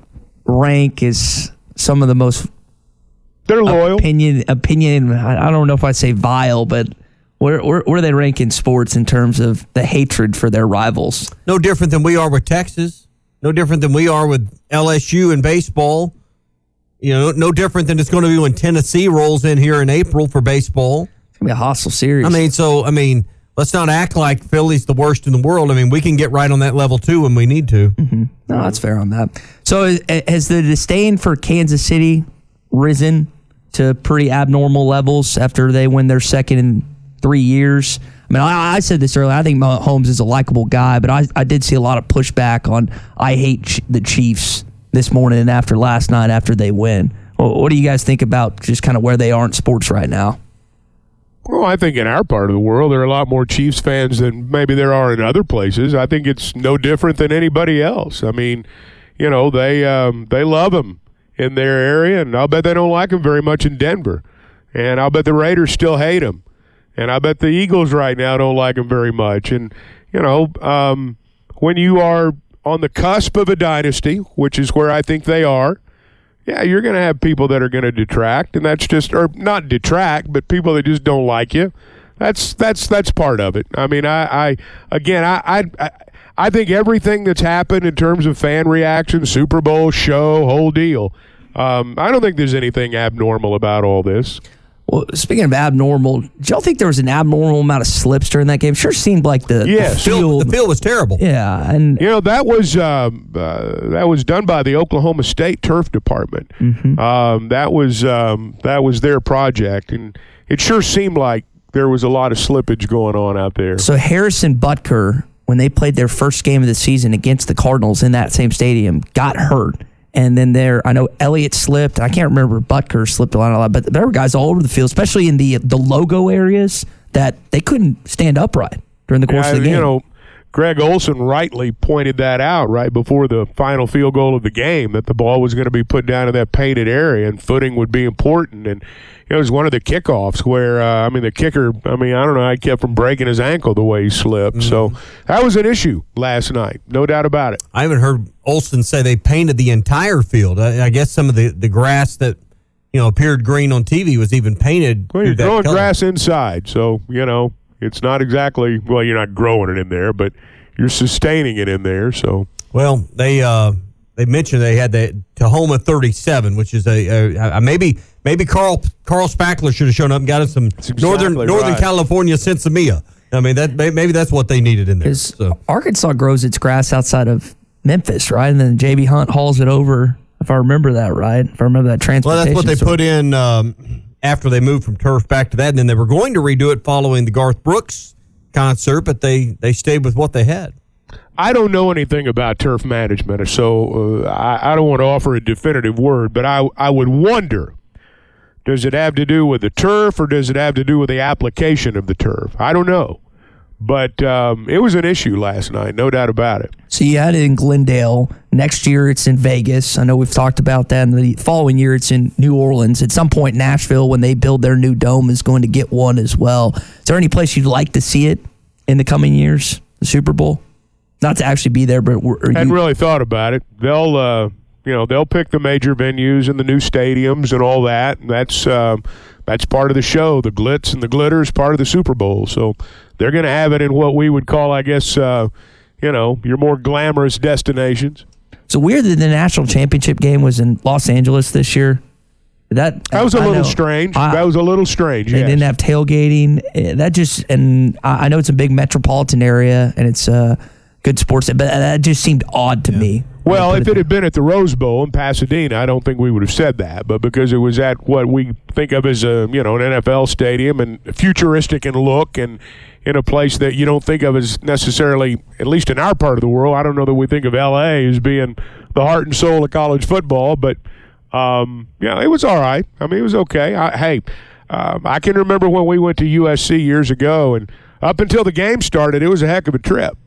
rank as some of the most they're loyal opinion opinion? I I don't know if I'd say vile, but where where, where do they rank in sports in terms of the hatred for their rivals? No different than we are with Texas. No different than we are with LSU in baseball. You know, no different than it's going to be when Tennessee rolls in here in April for baseball. It's gonna be a hostile series. I mean, so I mean, let's not act like Philly's the worst in the world. I mean, we can get right on that level too when we need to. Mm-hmm. No, that's fair on that. So has the disdain for Kansas City risen to pretty abnormal levels after they win their second in three years? I mean, I, I said this earlier. I think Mahomes is a likable guy, but I, I did see a lot of pushback on I hate the Chiefs this morning and after last night after they win. What do you guys think about just kind of where they are in sports right now? Well, I think in our part of the world, there are a lot more Chiefs fans than maybe there are in other places. I think it's no different than anybody else. I mean, you know, they um, they love him in their area, and I'll bet they don't like him very much in Denver. And I'll bet the Raiders still hate him. And I bet the Eagles right now don't like him very much. And, you know, um, when you are on the cusp of a dynasty, which is where I think they are, yeah, you're going to have people that are going to detract, and that's just, or not detract, but people that just don't like you. That's that's that's part of it. I mean, I, I again, I, I I think everything that's happened in terms of fan reaction, Super Bowl show, whole deal. Um, I don't think there's anything abnormal about all this. Well, speaking of abnormal, do y'all think there was an abnormal amount of slips during that game? Sure seemed like the, yes. the field. The field was terrible. Yeah, and you know that was um, uh, that was done by the Oklahoma State Turf Department. Mm-hmm. Um, that was um, that was their project, and it sure seemed like there was a lot of slippage going on out there. So Harrison Butker, when they played their first game of the season against the Cardinals in that same stadium, got hurt and then there, I know Elliott slipped. I can't remember Butker slipped a lot, a lot, but there were guys all over the field, especially in the the logo areas that they couldn't stand upright during the course yeah, of the game. You know, Greg Olsen rightly pointed that out right before the final field goal of the game that the ball was going to be put down in that painted area and footing would be important. And it was one of the kickoffs where uh, I mean the kicker. I mean I don't know. I kept from breaking his ankle the way he slipped. Mm-hmm. So that was an issue last night, no doubt about it. I haven't heard Olsen say they painted the entire field. I, I guess some of the the grass that you know appeared green on TV was even painted. Well, you're growing grass inside, so you know it's not exactly well. You're not growing it in there, but you're sustaining it in there. So well, they uh, they mentioned they had the Tahoma 37, which is a, a, a maybe maybe Carl Carl Spackler should have shown up and got us some exactly northern right. Northern California Sinsemilla. I mean that maybe that's what they needed in there. So. Arkansas grows its grass outside of Memphis, right? And then JB Hunt hauls it over. If I remember that right, if I remember that transportation. Well, that's what they put in um, after they moved from turf back to that, and then they were going to redo it following the Garth Brooks concert, but they they stayed with what they had. I don't know anything about turf management, so uh, I, I, don't want to offer a definitive word, but I I would wonder. Does it have to do with the turf, or does it have to do with the application of the turf? I don't know, but um, it was an issue last night, no doubt about it. So you had it in Glendale. Next year, it's in Vegas. I know we've talked about that. And the following year, it's in New Orleans. At some point, Nashville, when they build their new dome, is going to get one as well. Is there any place you'd like to see it in the coming years? The Super Bowl not to actually be there, but I hadn't really thought about it. They'll, uh, you know, they'll pick the major venues and the new stadiums and all that. And that's um, that's part of the show. The glitz and the glitter is part of the Super Bowl. So they're going to have it in what we would call, I guess, uh, you know, your more glamorous destinations. So weird that the national championship game was in Los Angeles this year. That that was a little strange. I, that was a little strange. They yes. didn't have tailgating. That just and I know it's a big metropolitan area and it's uh good sports, but that just seemed odd to yeah. me. Well, if it had been at the Rose Bowl in Pasadena, I don't think we would have said that. But because it was at what we think of as a you know an NFL stadium and futuristic in look and in a place that you don't think of as necessarily, at least in our part of the world, I don't know that we think of L.A. as being the heart and soul of college football. But um, yeah, it was all right. I mean, it was okay. I, hey, um, I can remember when we went to USC years ago, and up until the game started, it was a heck of a trip.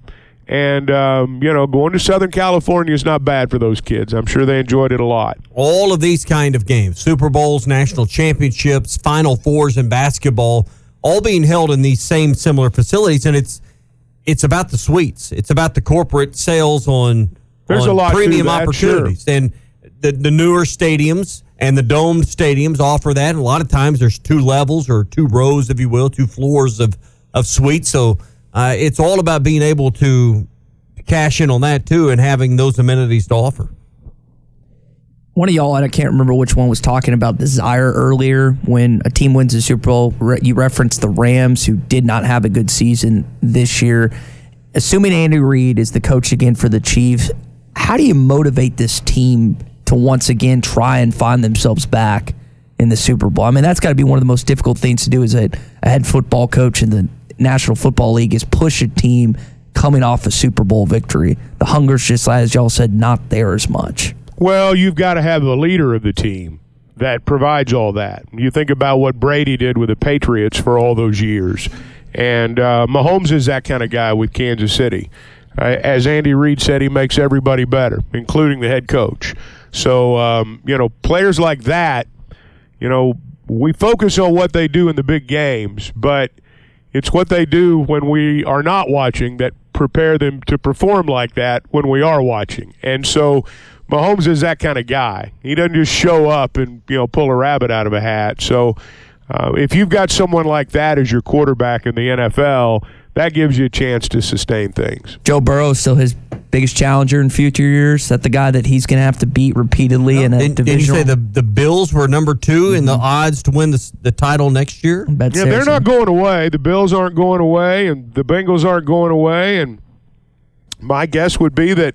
And, um, you know, going to Southern California is not bad for those kids. I'm sure they enjoyed it a lot. All of these kind of games, Super Bowls, national championships, Final Fours in basketball, all being held in these same similar facilities. And it's it's about the suites. It's about the corporate sales on, There's on a lot premium that, opportunities. Sure. And the, the newer stadiums and the domed stadiums offer that. And a lot of times there's two levels or two rows, if you will, two floors of, of suites. So uh, it's all about being able to cash in on that too and having those amenities to offer. One of y'all, and I can't remember which one, was talking about desire earlier. When a team wins the Super Bowl, you referenced the Rams, who did not have a good season this year. Assuming Andy Reid is the coach again for the Chiefs, how do you motivate this team to once again try and find themselves back in the Super Bowl? I mean, that's got to be one of the most difficult things to do as a, a head football coach in the National Football League is push a team coming off a Super Bowl victory. The hunger's just, as y'all said, not there as much. Well, you've got to have the leader of the team that provides all that. You think about what Brady did with the Patriots for all those years. And uh, Mahomes is that kind of guy with Kansas City. Uh, as Andy Reid said, he makes everybody better, including the head coach. So, um, you know, players like that, you know, we focus on what they do in the big games, but it's what they do when we are not watching that prepare them to perform like that when we are watching. And so Mahomes is that kind of guy. He doesn't just show up and you know pull a rabbit out of a hat. So uh, if you've got someone like that as your quarterback in the NFL, that gives you a chance to sustain things. Joe Burrow is still his biggest challenger in future years. That the guy that he's going to have to beat repeatedly in a Didn't, didn't you say the, the Bills were number 2 in the odds to win the, the title next year? Yeah, they're not going away. The Bills aren't going away, and the Bengals aren't going away. And my guess would be that,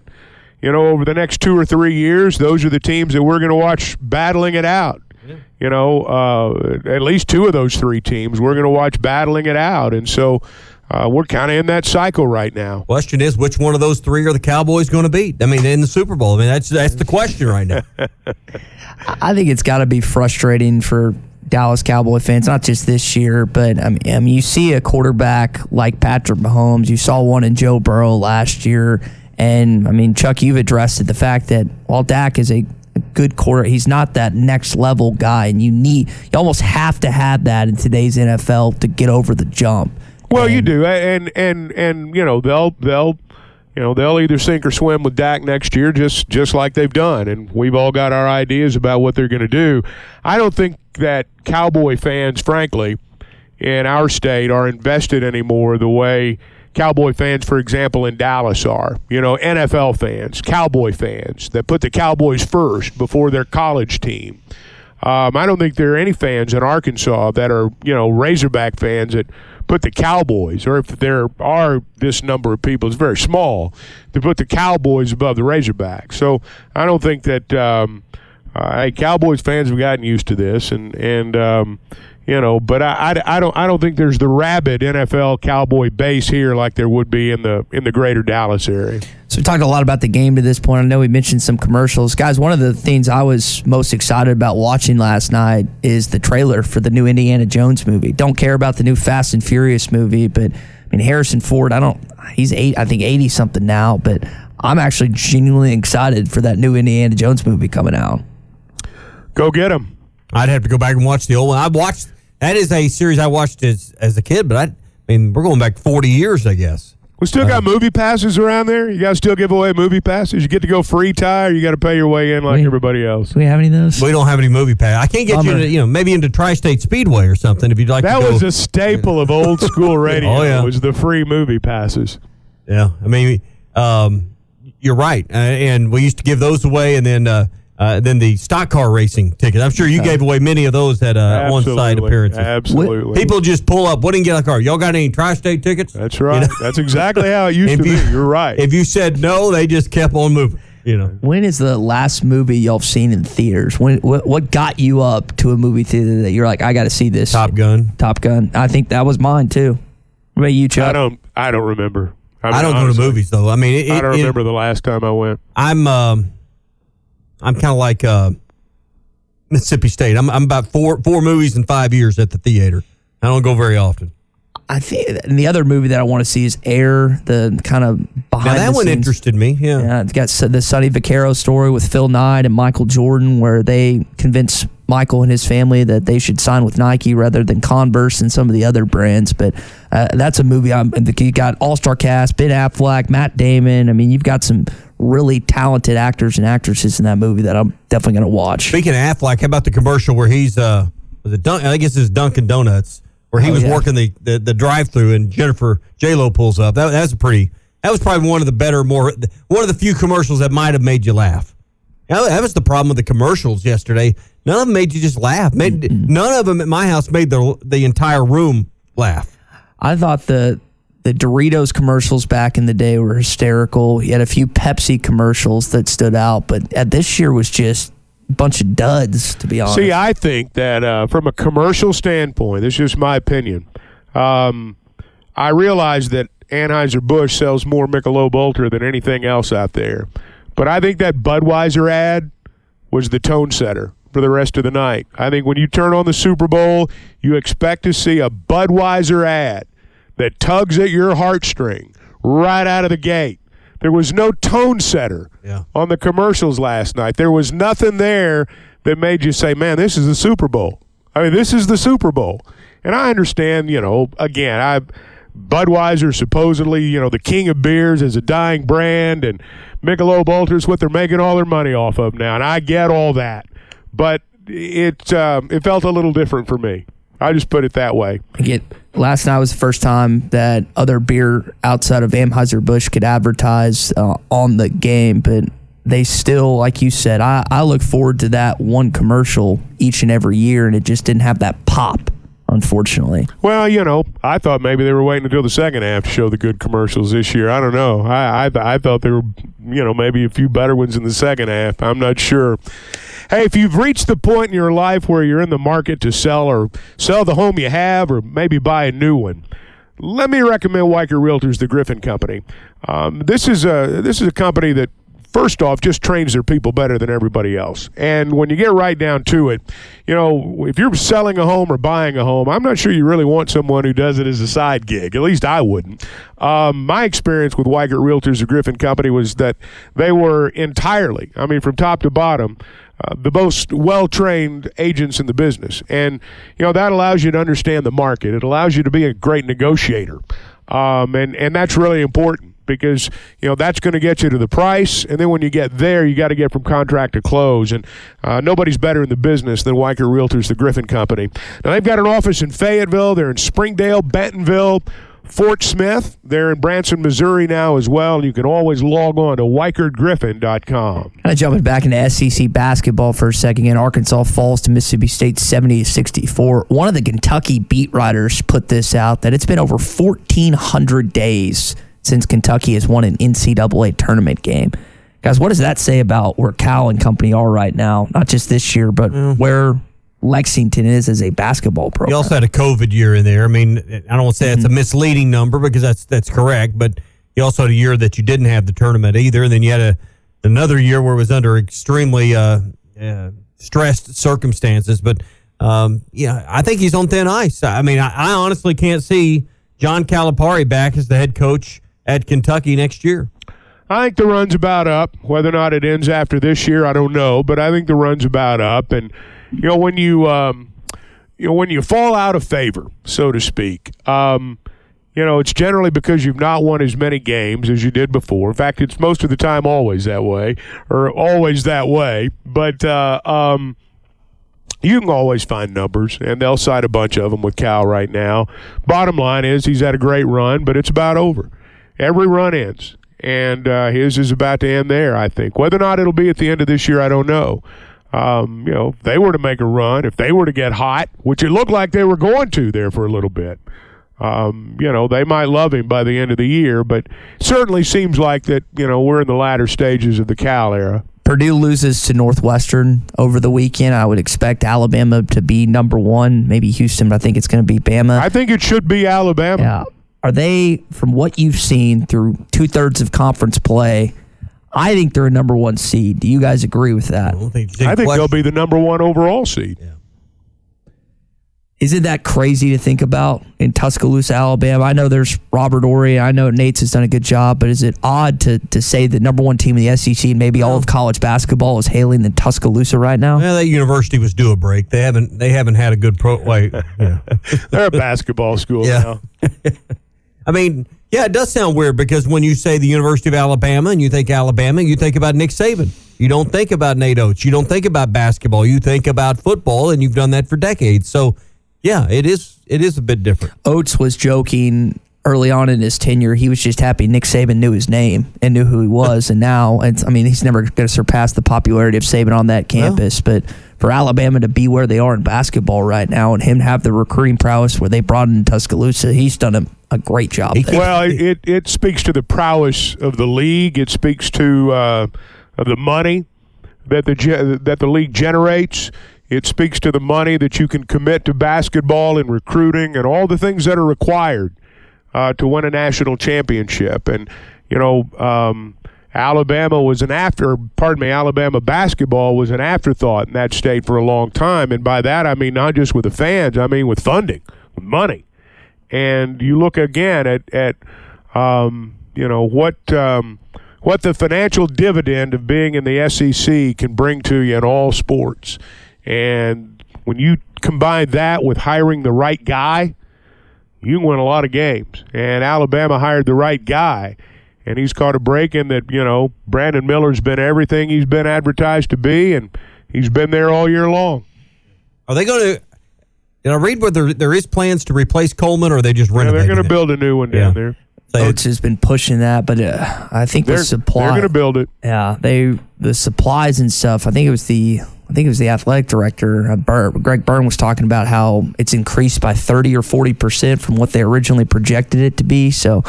you know, over the next two or three years, those are the teams that we're going to watch battling it out. You know, uh, at least two of those three teams we're going to watch battling it out, and so uh, we're kind of in that cycle right now. Question is, which one of those three are the Cowboys going to beat? I mean, in the Super Bowl. I mean, that's that's the question right now. I think it's got to be frustrating for Dallas Cowboy fans, not just this year, but I mean, I mean, you see a quarterback like Patrick Mahomes. You saw one in Joe Burrow last year, and I mean, Chuck, you've addressed it, the fact that while Dak is a a good quarter, he's not that next level guy, and you need you almost have to have that in today's NFL to get over the jump. Well, you do, and and and you know they'll they'll you know they'll either sink or swim with Dak next year, just just like they've done, and we've all got our ideas about what they're going to do. I don't think that Cowboy fans, frankly, in our state, are invested anymore the way Cowboy fans, for example, in Dallas are. You know, NFL fans, Cowboy fans that put the Cowboys first before their college team. Um, I don't think there are any fans in Arkansas that are, you know, Razorback fans that put the Cowboys, or if there are this number of people, it's very small, to put the Cowboys above the Razorbacks. So I don't think that um, uh, Cowboys fans have gotten used to this, and and um, you know, but I, I, I don't I don't think there's the rabid NFL Cowboy base here like there would be in the in the greater Dallas area. So we talked a lot about the game to this point. I know we mentioned some commercials. Guys, one of the things I was most excited about watching last night is the trailer for the new Indiana Jones movie. Don't care about the new Fast and Furious movie, but I mean Harrison Ford, I don't he's eight I think 80 something now, but I'm actually genuinely excited for that new Indiana Jones movie coming out. Go get him. I'd have to go back and watch the old one. I watched that is a series I watched as as a kid, but I, I mean we're going back 40 years, I guess. We still got movie passes around there. You guys still give away movie passes. You get to go free tie, or you got to pay your way in like everybody else. Do we have any of those? We don't have any movie pass. I can't get you, Bummer. to, you know, maybe into Tri-State Speedway or something if you'd like That to go. was a staple of old school radio. Oh, yeah. was the free movie passes. Yeah, I mean, um, you're right, uh, and we used to give those away, and then uh, uh, then the stock car racing tickets. I'm sure you gave away many of those at uh, on-site appearances. Absolutely. People just pull up. What didn't get a car? Y'all got any tri-state tickets? That's right. That's exactly how it used to you- be. You're right. If you said no, they just kept on moving. You know, When is the last movie y'all seen in theaters? When what, what got you up to a movie theater that you're like, I got to see this? Top Gun. Top Gun. I think that was mine too. What about you, Chuck? I don't. I don't remember. I, mean, I don't go to movies though. I mean, it, I don't it- remember the last time I went. I'm um, I'm kind of like uh, Mississippi State. I'm I'm about four four movies in five years at the theater. I don't go very often. I think and the other movie that I want to see is Air, the kind of Now that one interested me. Yeah. Yeah, it's got the Sonny Vaccaro story with Phil Knight and Michael Jordan, where they convince Michael and his family that they should sign with Nike rather than Converse and some of the other brands. But uh, that's a movie. I'm, you got All Star cast, Ben Affleck, Matt Damon. I mean, you've got some really talented actors and actresses in that movie that I'm definitely going to watch. Speaking of Affleck, how about the commercial where he's uh was it Dun- I guess it's Dunkin' Donuts where he Oh, was yeah. working the, the, the drive through and Jennifer J Lo pulls up. That that's a pretty that was probably one of the better more one of the few commercials that might have made you laugh. Now, that was the problem with the commercials yesterday. None of them made you just laugh. Made, none of them at my house made the the entire room laugh. I thought the the Doritos commercials back in the day were hysterical. He had a few Pepsi commercials that stood out, but uh, this year was just a bunch of duds, to be honest. See, I think that uh, from a commercial standpoint, this is just my opinion. Um, I realize that Anheuser-Busch sells more Michelob Ultra than anything else out there. But I think that Budweiser ad was the tone setter for the rest of the night. I think when you turn on the Super Bowl, you expect to see a Budweiser ad that tugs at your heartstring right out of the gate. There was no tone setter Yeah. on the commercials last night. There was nothing there that made you say, man, this is the Super Bowl. I mean, this is the Super Bowl. And I understand, you know, again, I Budweiser supposedly, you know, the king of beers is a dying brand and Michelob Ultra is what they're making all their money off of now. And I get all that. But it um, it felt a little different for me. I just put it that way. Get last night was the first time that other beer outside of Anheuser-Busch could advertise uh, on the game, but they still, like you said, I, I look forward to that one commercial each and every year, and it just didn't have that pop, unfortunately. Well, you know, I thought maybe they were waiting until the second half to show the good commercials this year. I don't know. I I, I thought there were, you know, maybe a few better ones in the second half. I'm not sure. Hey, if you've reached the point in your life where you're in the market to sell or sell the home you have or maybe buy a new one, let me recommend Weichert Realtors, the Griffin Company. Um, this is a this is a company that first off just trains their people better than everybody else. And when you get right down to it, you know, if you're selling a home or buying a home, I'm not sure you really want someone who does it as a side gig. At least I wouldn't. Um, my experience with Weichert Realtors, the Griffin Company, was that they were entirely, I mean, from top to bottom, uh, the most well trained agents in the business. And, you know, that allows you to understand the market. It allows you to be a great negotiator. Um, and, and that's really important because, you know, that's going to get you to the price. And then when you get there, you got to get from contract to close. And uh, nobody's better in the business than Weichert Realtors, the Griffin Company. Now, they've got an office in Fayetteville, they're in Springdale, Bentonville. Fort Smith, they're in Branson, Missouri now as well. You can always log on to WeichertGriffin.com. Kind of jumping back into SEC basketball for a second. Again, Arkansas falls to Mississippi State 70 to 64. One of the Kentucky beat writers put this out that it's been over 1,400 days since Kentucky has won an NCAA tournament game. Guys, what does that say about where Cal and company are right now? Not just this year, but where Lexington is as a basketball program. You also had a COVID year in there. I mean, I don't want to say that's a misleading number because that's that's correct, but you also had a year that you didn't have the tournament either, and then you had a another year where it was under extremely uh, uh, stressed circumstances. But um, yeah, I think he's on thin ice. I mean, I, I honestly can't see John Calipari back as the head coach at Kentucky next year. I think the run's about up. Whether or not it ends after this year, I don't know, but I think the run's about up. And you know, when you um, you know when you fall out of favor, so to speak, um, you know, it's generally because you've not won as many games as you did before. In fact, it's most of the time always that way, or always that way. But uh, um, you can always find numbers, and they'll cite a bunch of them with Cal right now. Bottom line is he's had a great run, but it's about over. Every run ends, and uh, his is about to end there. I think whether or not it'll be at the end of this year, I don't know. Um, you know, if they were to make a run, if they were to get hot, which it looked like they were going to there for a little bit, um, you know, they might love him by the end of the year. But certainly seems like that. You know, we're in the latter stages of the Cal era. Purdue loses to Northwestern over the weekend. I would expect Alabama to be number one, maybe Houston, but I think it's going to be Bama. I think it should be Alabama. Yeah. Are they, from what you've seen through two thirds of conference play, I think they're a number one seed. Do you guys agree with that? I think, I think they'll be the number one overall seed. Yeah. Isn't that crazy to think about in Tuscaloosa, Alabama? I know there's Robert Horry. I know Nate's has done a good job, but is it odd to, to say the number one team in the SEC and maybe all of college basketball is hailing in Tuscaloosa right now? Well, that university was due a break. They haven't they haven't had a good pro. Wait, yeah. They're a basketball school Yeah. now. I mean, yeah, it does sound weird because when you say the University of Alabama and you think Alabama, you think about Nick Saban. You don't think about Nate Oats. You don't think about basketball. You think about football, and you've done that for decades. So, yeah, it is it is a bit different. Oats was joking early on in his tenure, he was just happy Nick Saban knew his name and knew who he was. and now, it's, I mean, he's never going to surpass the popularity of Saban on that campus. But for Alabama to be where they are in basketball right now and him have the recruiting prowess where they brought in Tuscaloosa, he's done a, a great job. there. Well, it, it speaks to the prowess of the league. It speaks to uh, of the money that the that the league generates. It speaks to the money that you can commit to basketball and recruiting and all the things that are required uh, to win a national championship. And you know, um, Alabama was an after. Pardon me, Alabama basketball was an afterthought in that state for a long time. And by that, I mean not just with the fans. I mean with funding, with money. And you look again at at um, you know what. Um, what the financial dividend of being in the SEC can bring to you in all sports. And when you combine that with hiring the right guy, you can win a lot of games. And Alabama hired the right guy. And he's caught a break in that, you know, Brandon Miller's been everything he's been advertised to be, and he's been there all year long. Are they going to? Did I read whether there is plans to replace Coleman, or are they just Yeah, they're going to build a new one down Yeah. there. Coach has been pushing that, but uh, I think They're, the supply. they're going to build it. Yeah, they the supplies and stuff. I think it was the I think it was the athletic director, uh, Bur- Greg Byrne, was talking about how it's increased by thirty or forty percent from what they originally projected it to be. So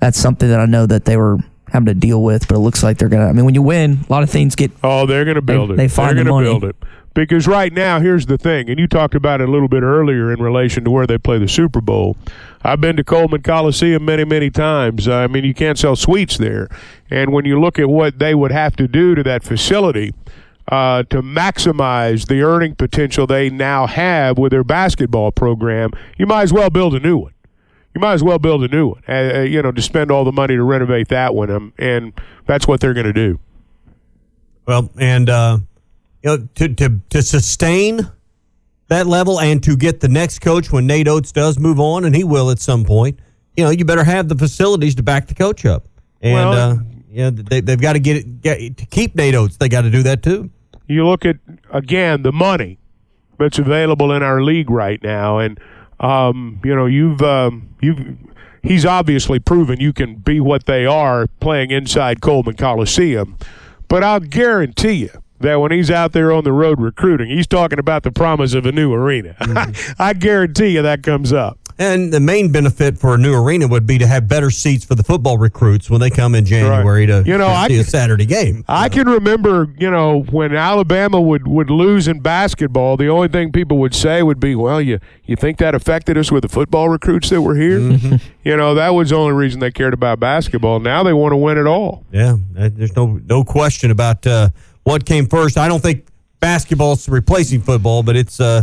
that's something that I know that they were having to deal with. But it looks like they're gonna. I mean, when you win, a lot of things get. Oh, they're going to build They- it. they find they're the going to money. build it because right now, here's the thing, and you talked about it a little bit earlier in relation to where they play the Super Bowl. I've been to Coleman Coliseum many, many times. I mean, you can't sell suites there, and when you look at what they would have to do to that facility. Uh, to maximize the earning potential they now have with their basketball program, you might as well build a new one. You might as well build a new one. Uh, you know, to spend all the money to renovate that one, um, and that's what they're going to do. Well, and uh, you know, to to to sustain that level and to get the next coach when Nate Oats does move on, and he will at some point. You know, you better have the facilities to back the coach up, and Well- uh, you know, they, they've got to get it get, to keep Nate Oats. They got to do that too. you look at again the money that's available in our league right now, and um, you know you've um, you've he's obviously proven you can be what they are playing inside Coleman Coliseum, but I'll guarantee you. That when he's out there on the road recruiting, he's talking about the promise of a new arena. I guarantee you that comes up. And the main benefit for a new arena would be to have better seats for the football recruits when they come in January to, You know, to I see a Saturday game. I can remember, you know, when Alabama would, would lose in basketball, the only thing people would say would be, well, you, you think that affected us with the football recruits that were here? You know, that was the only reason they cared about basketball. Now they want to win it all. Yeah, there's no no question about uh, what came first. I don't think basketball's replacing football, but it's uh,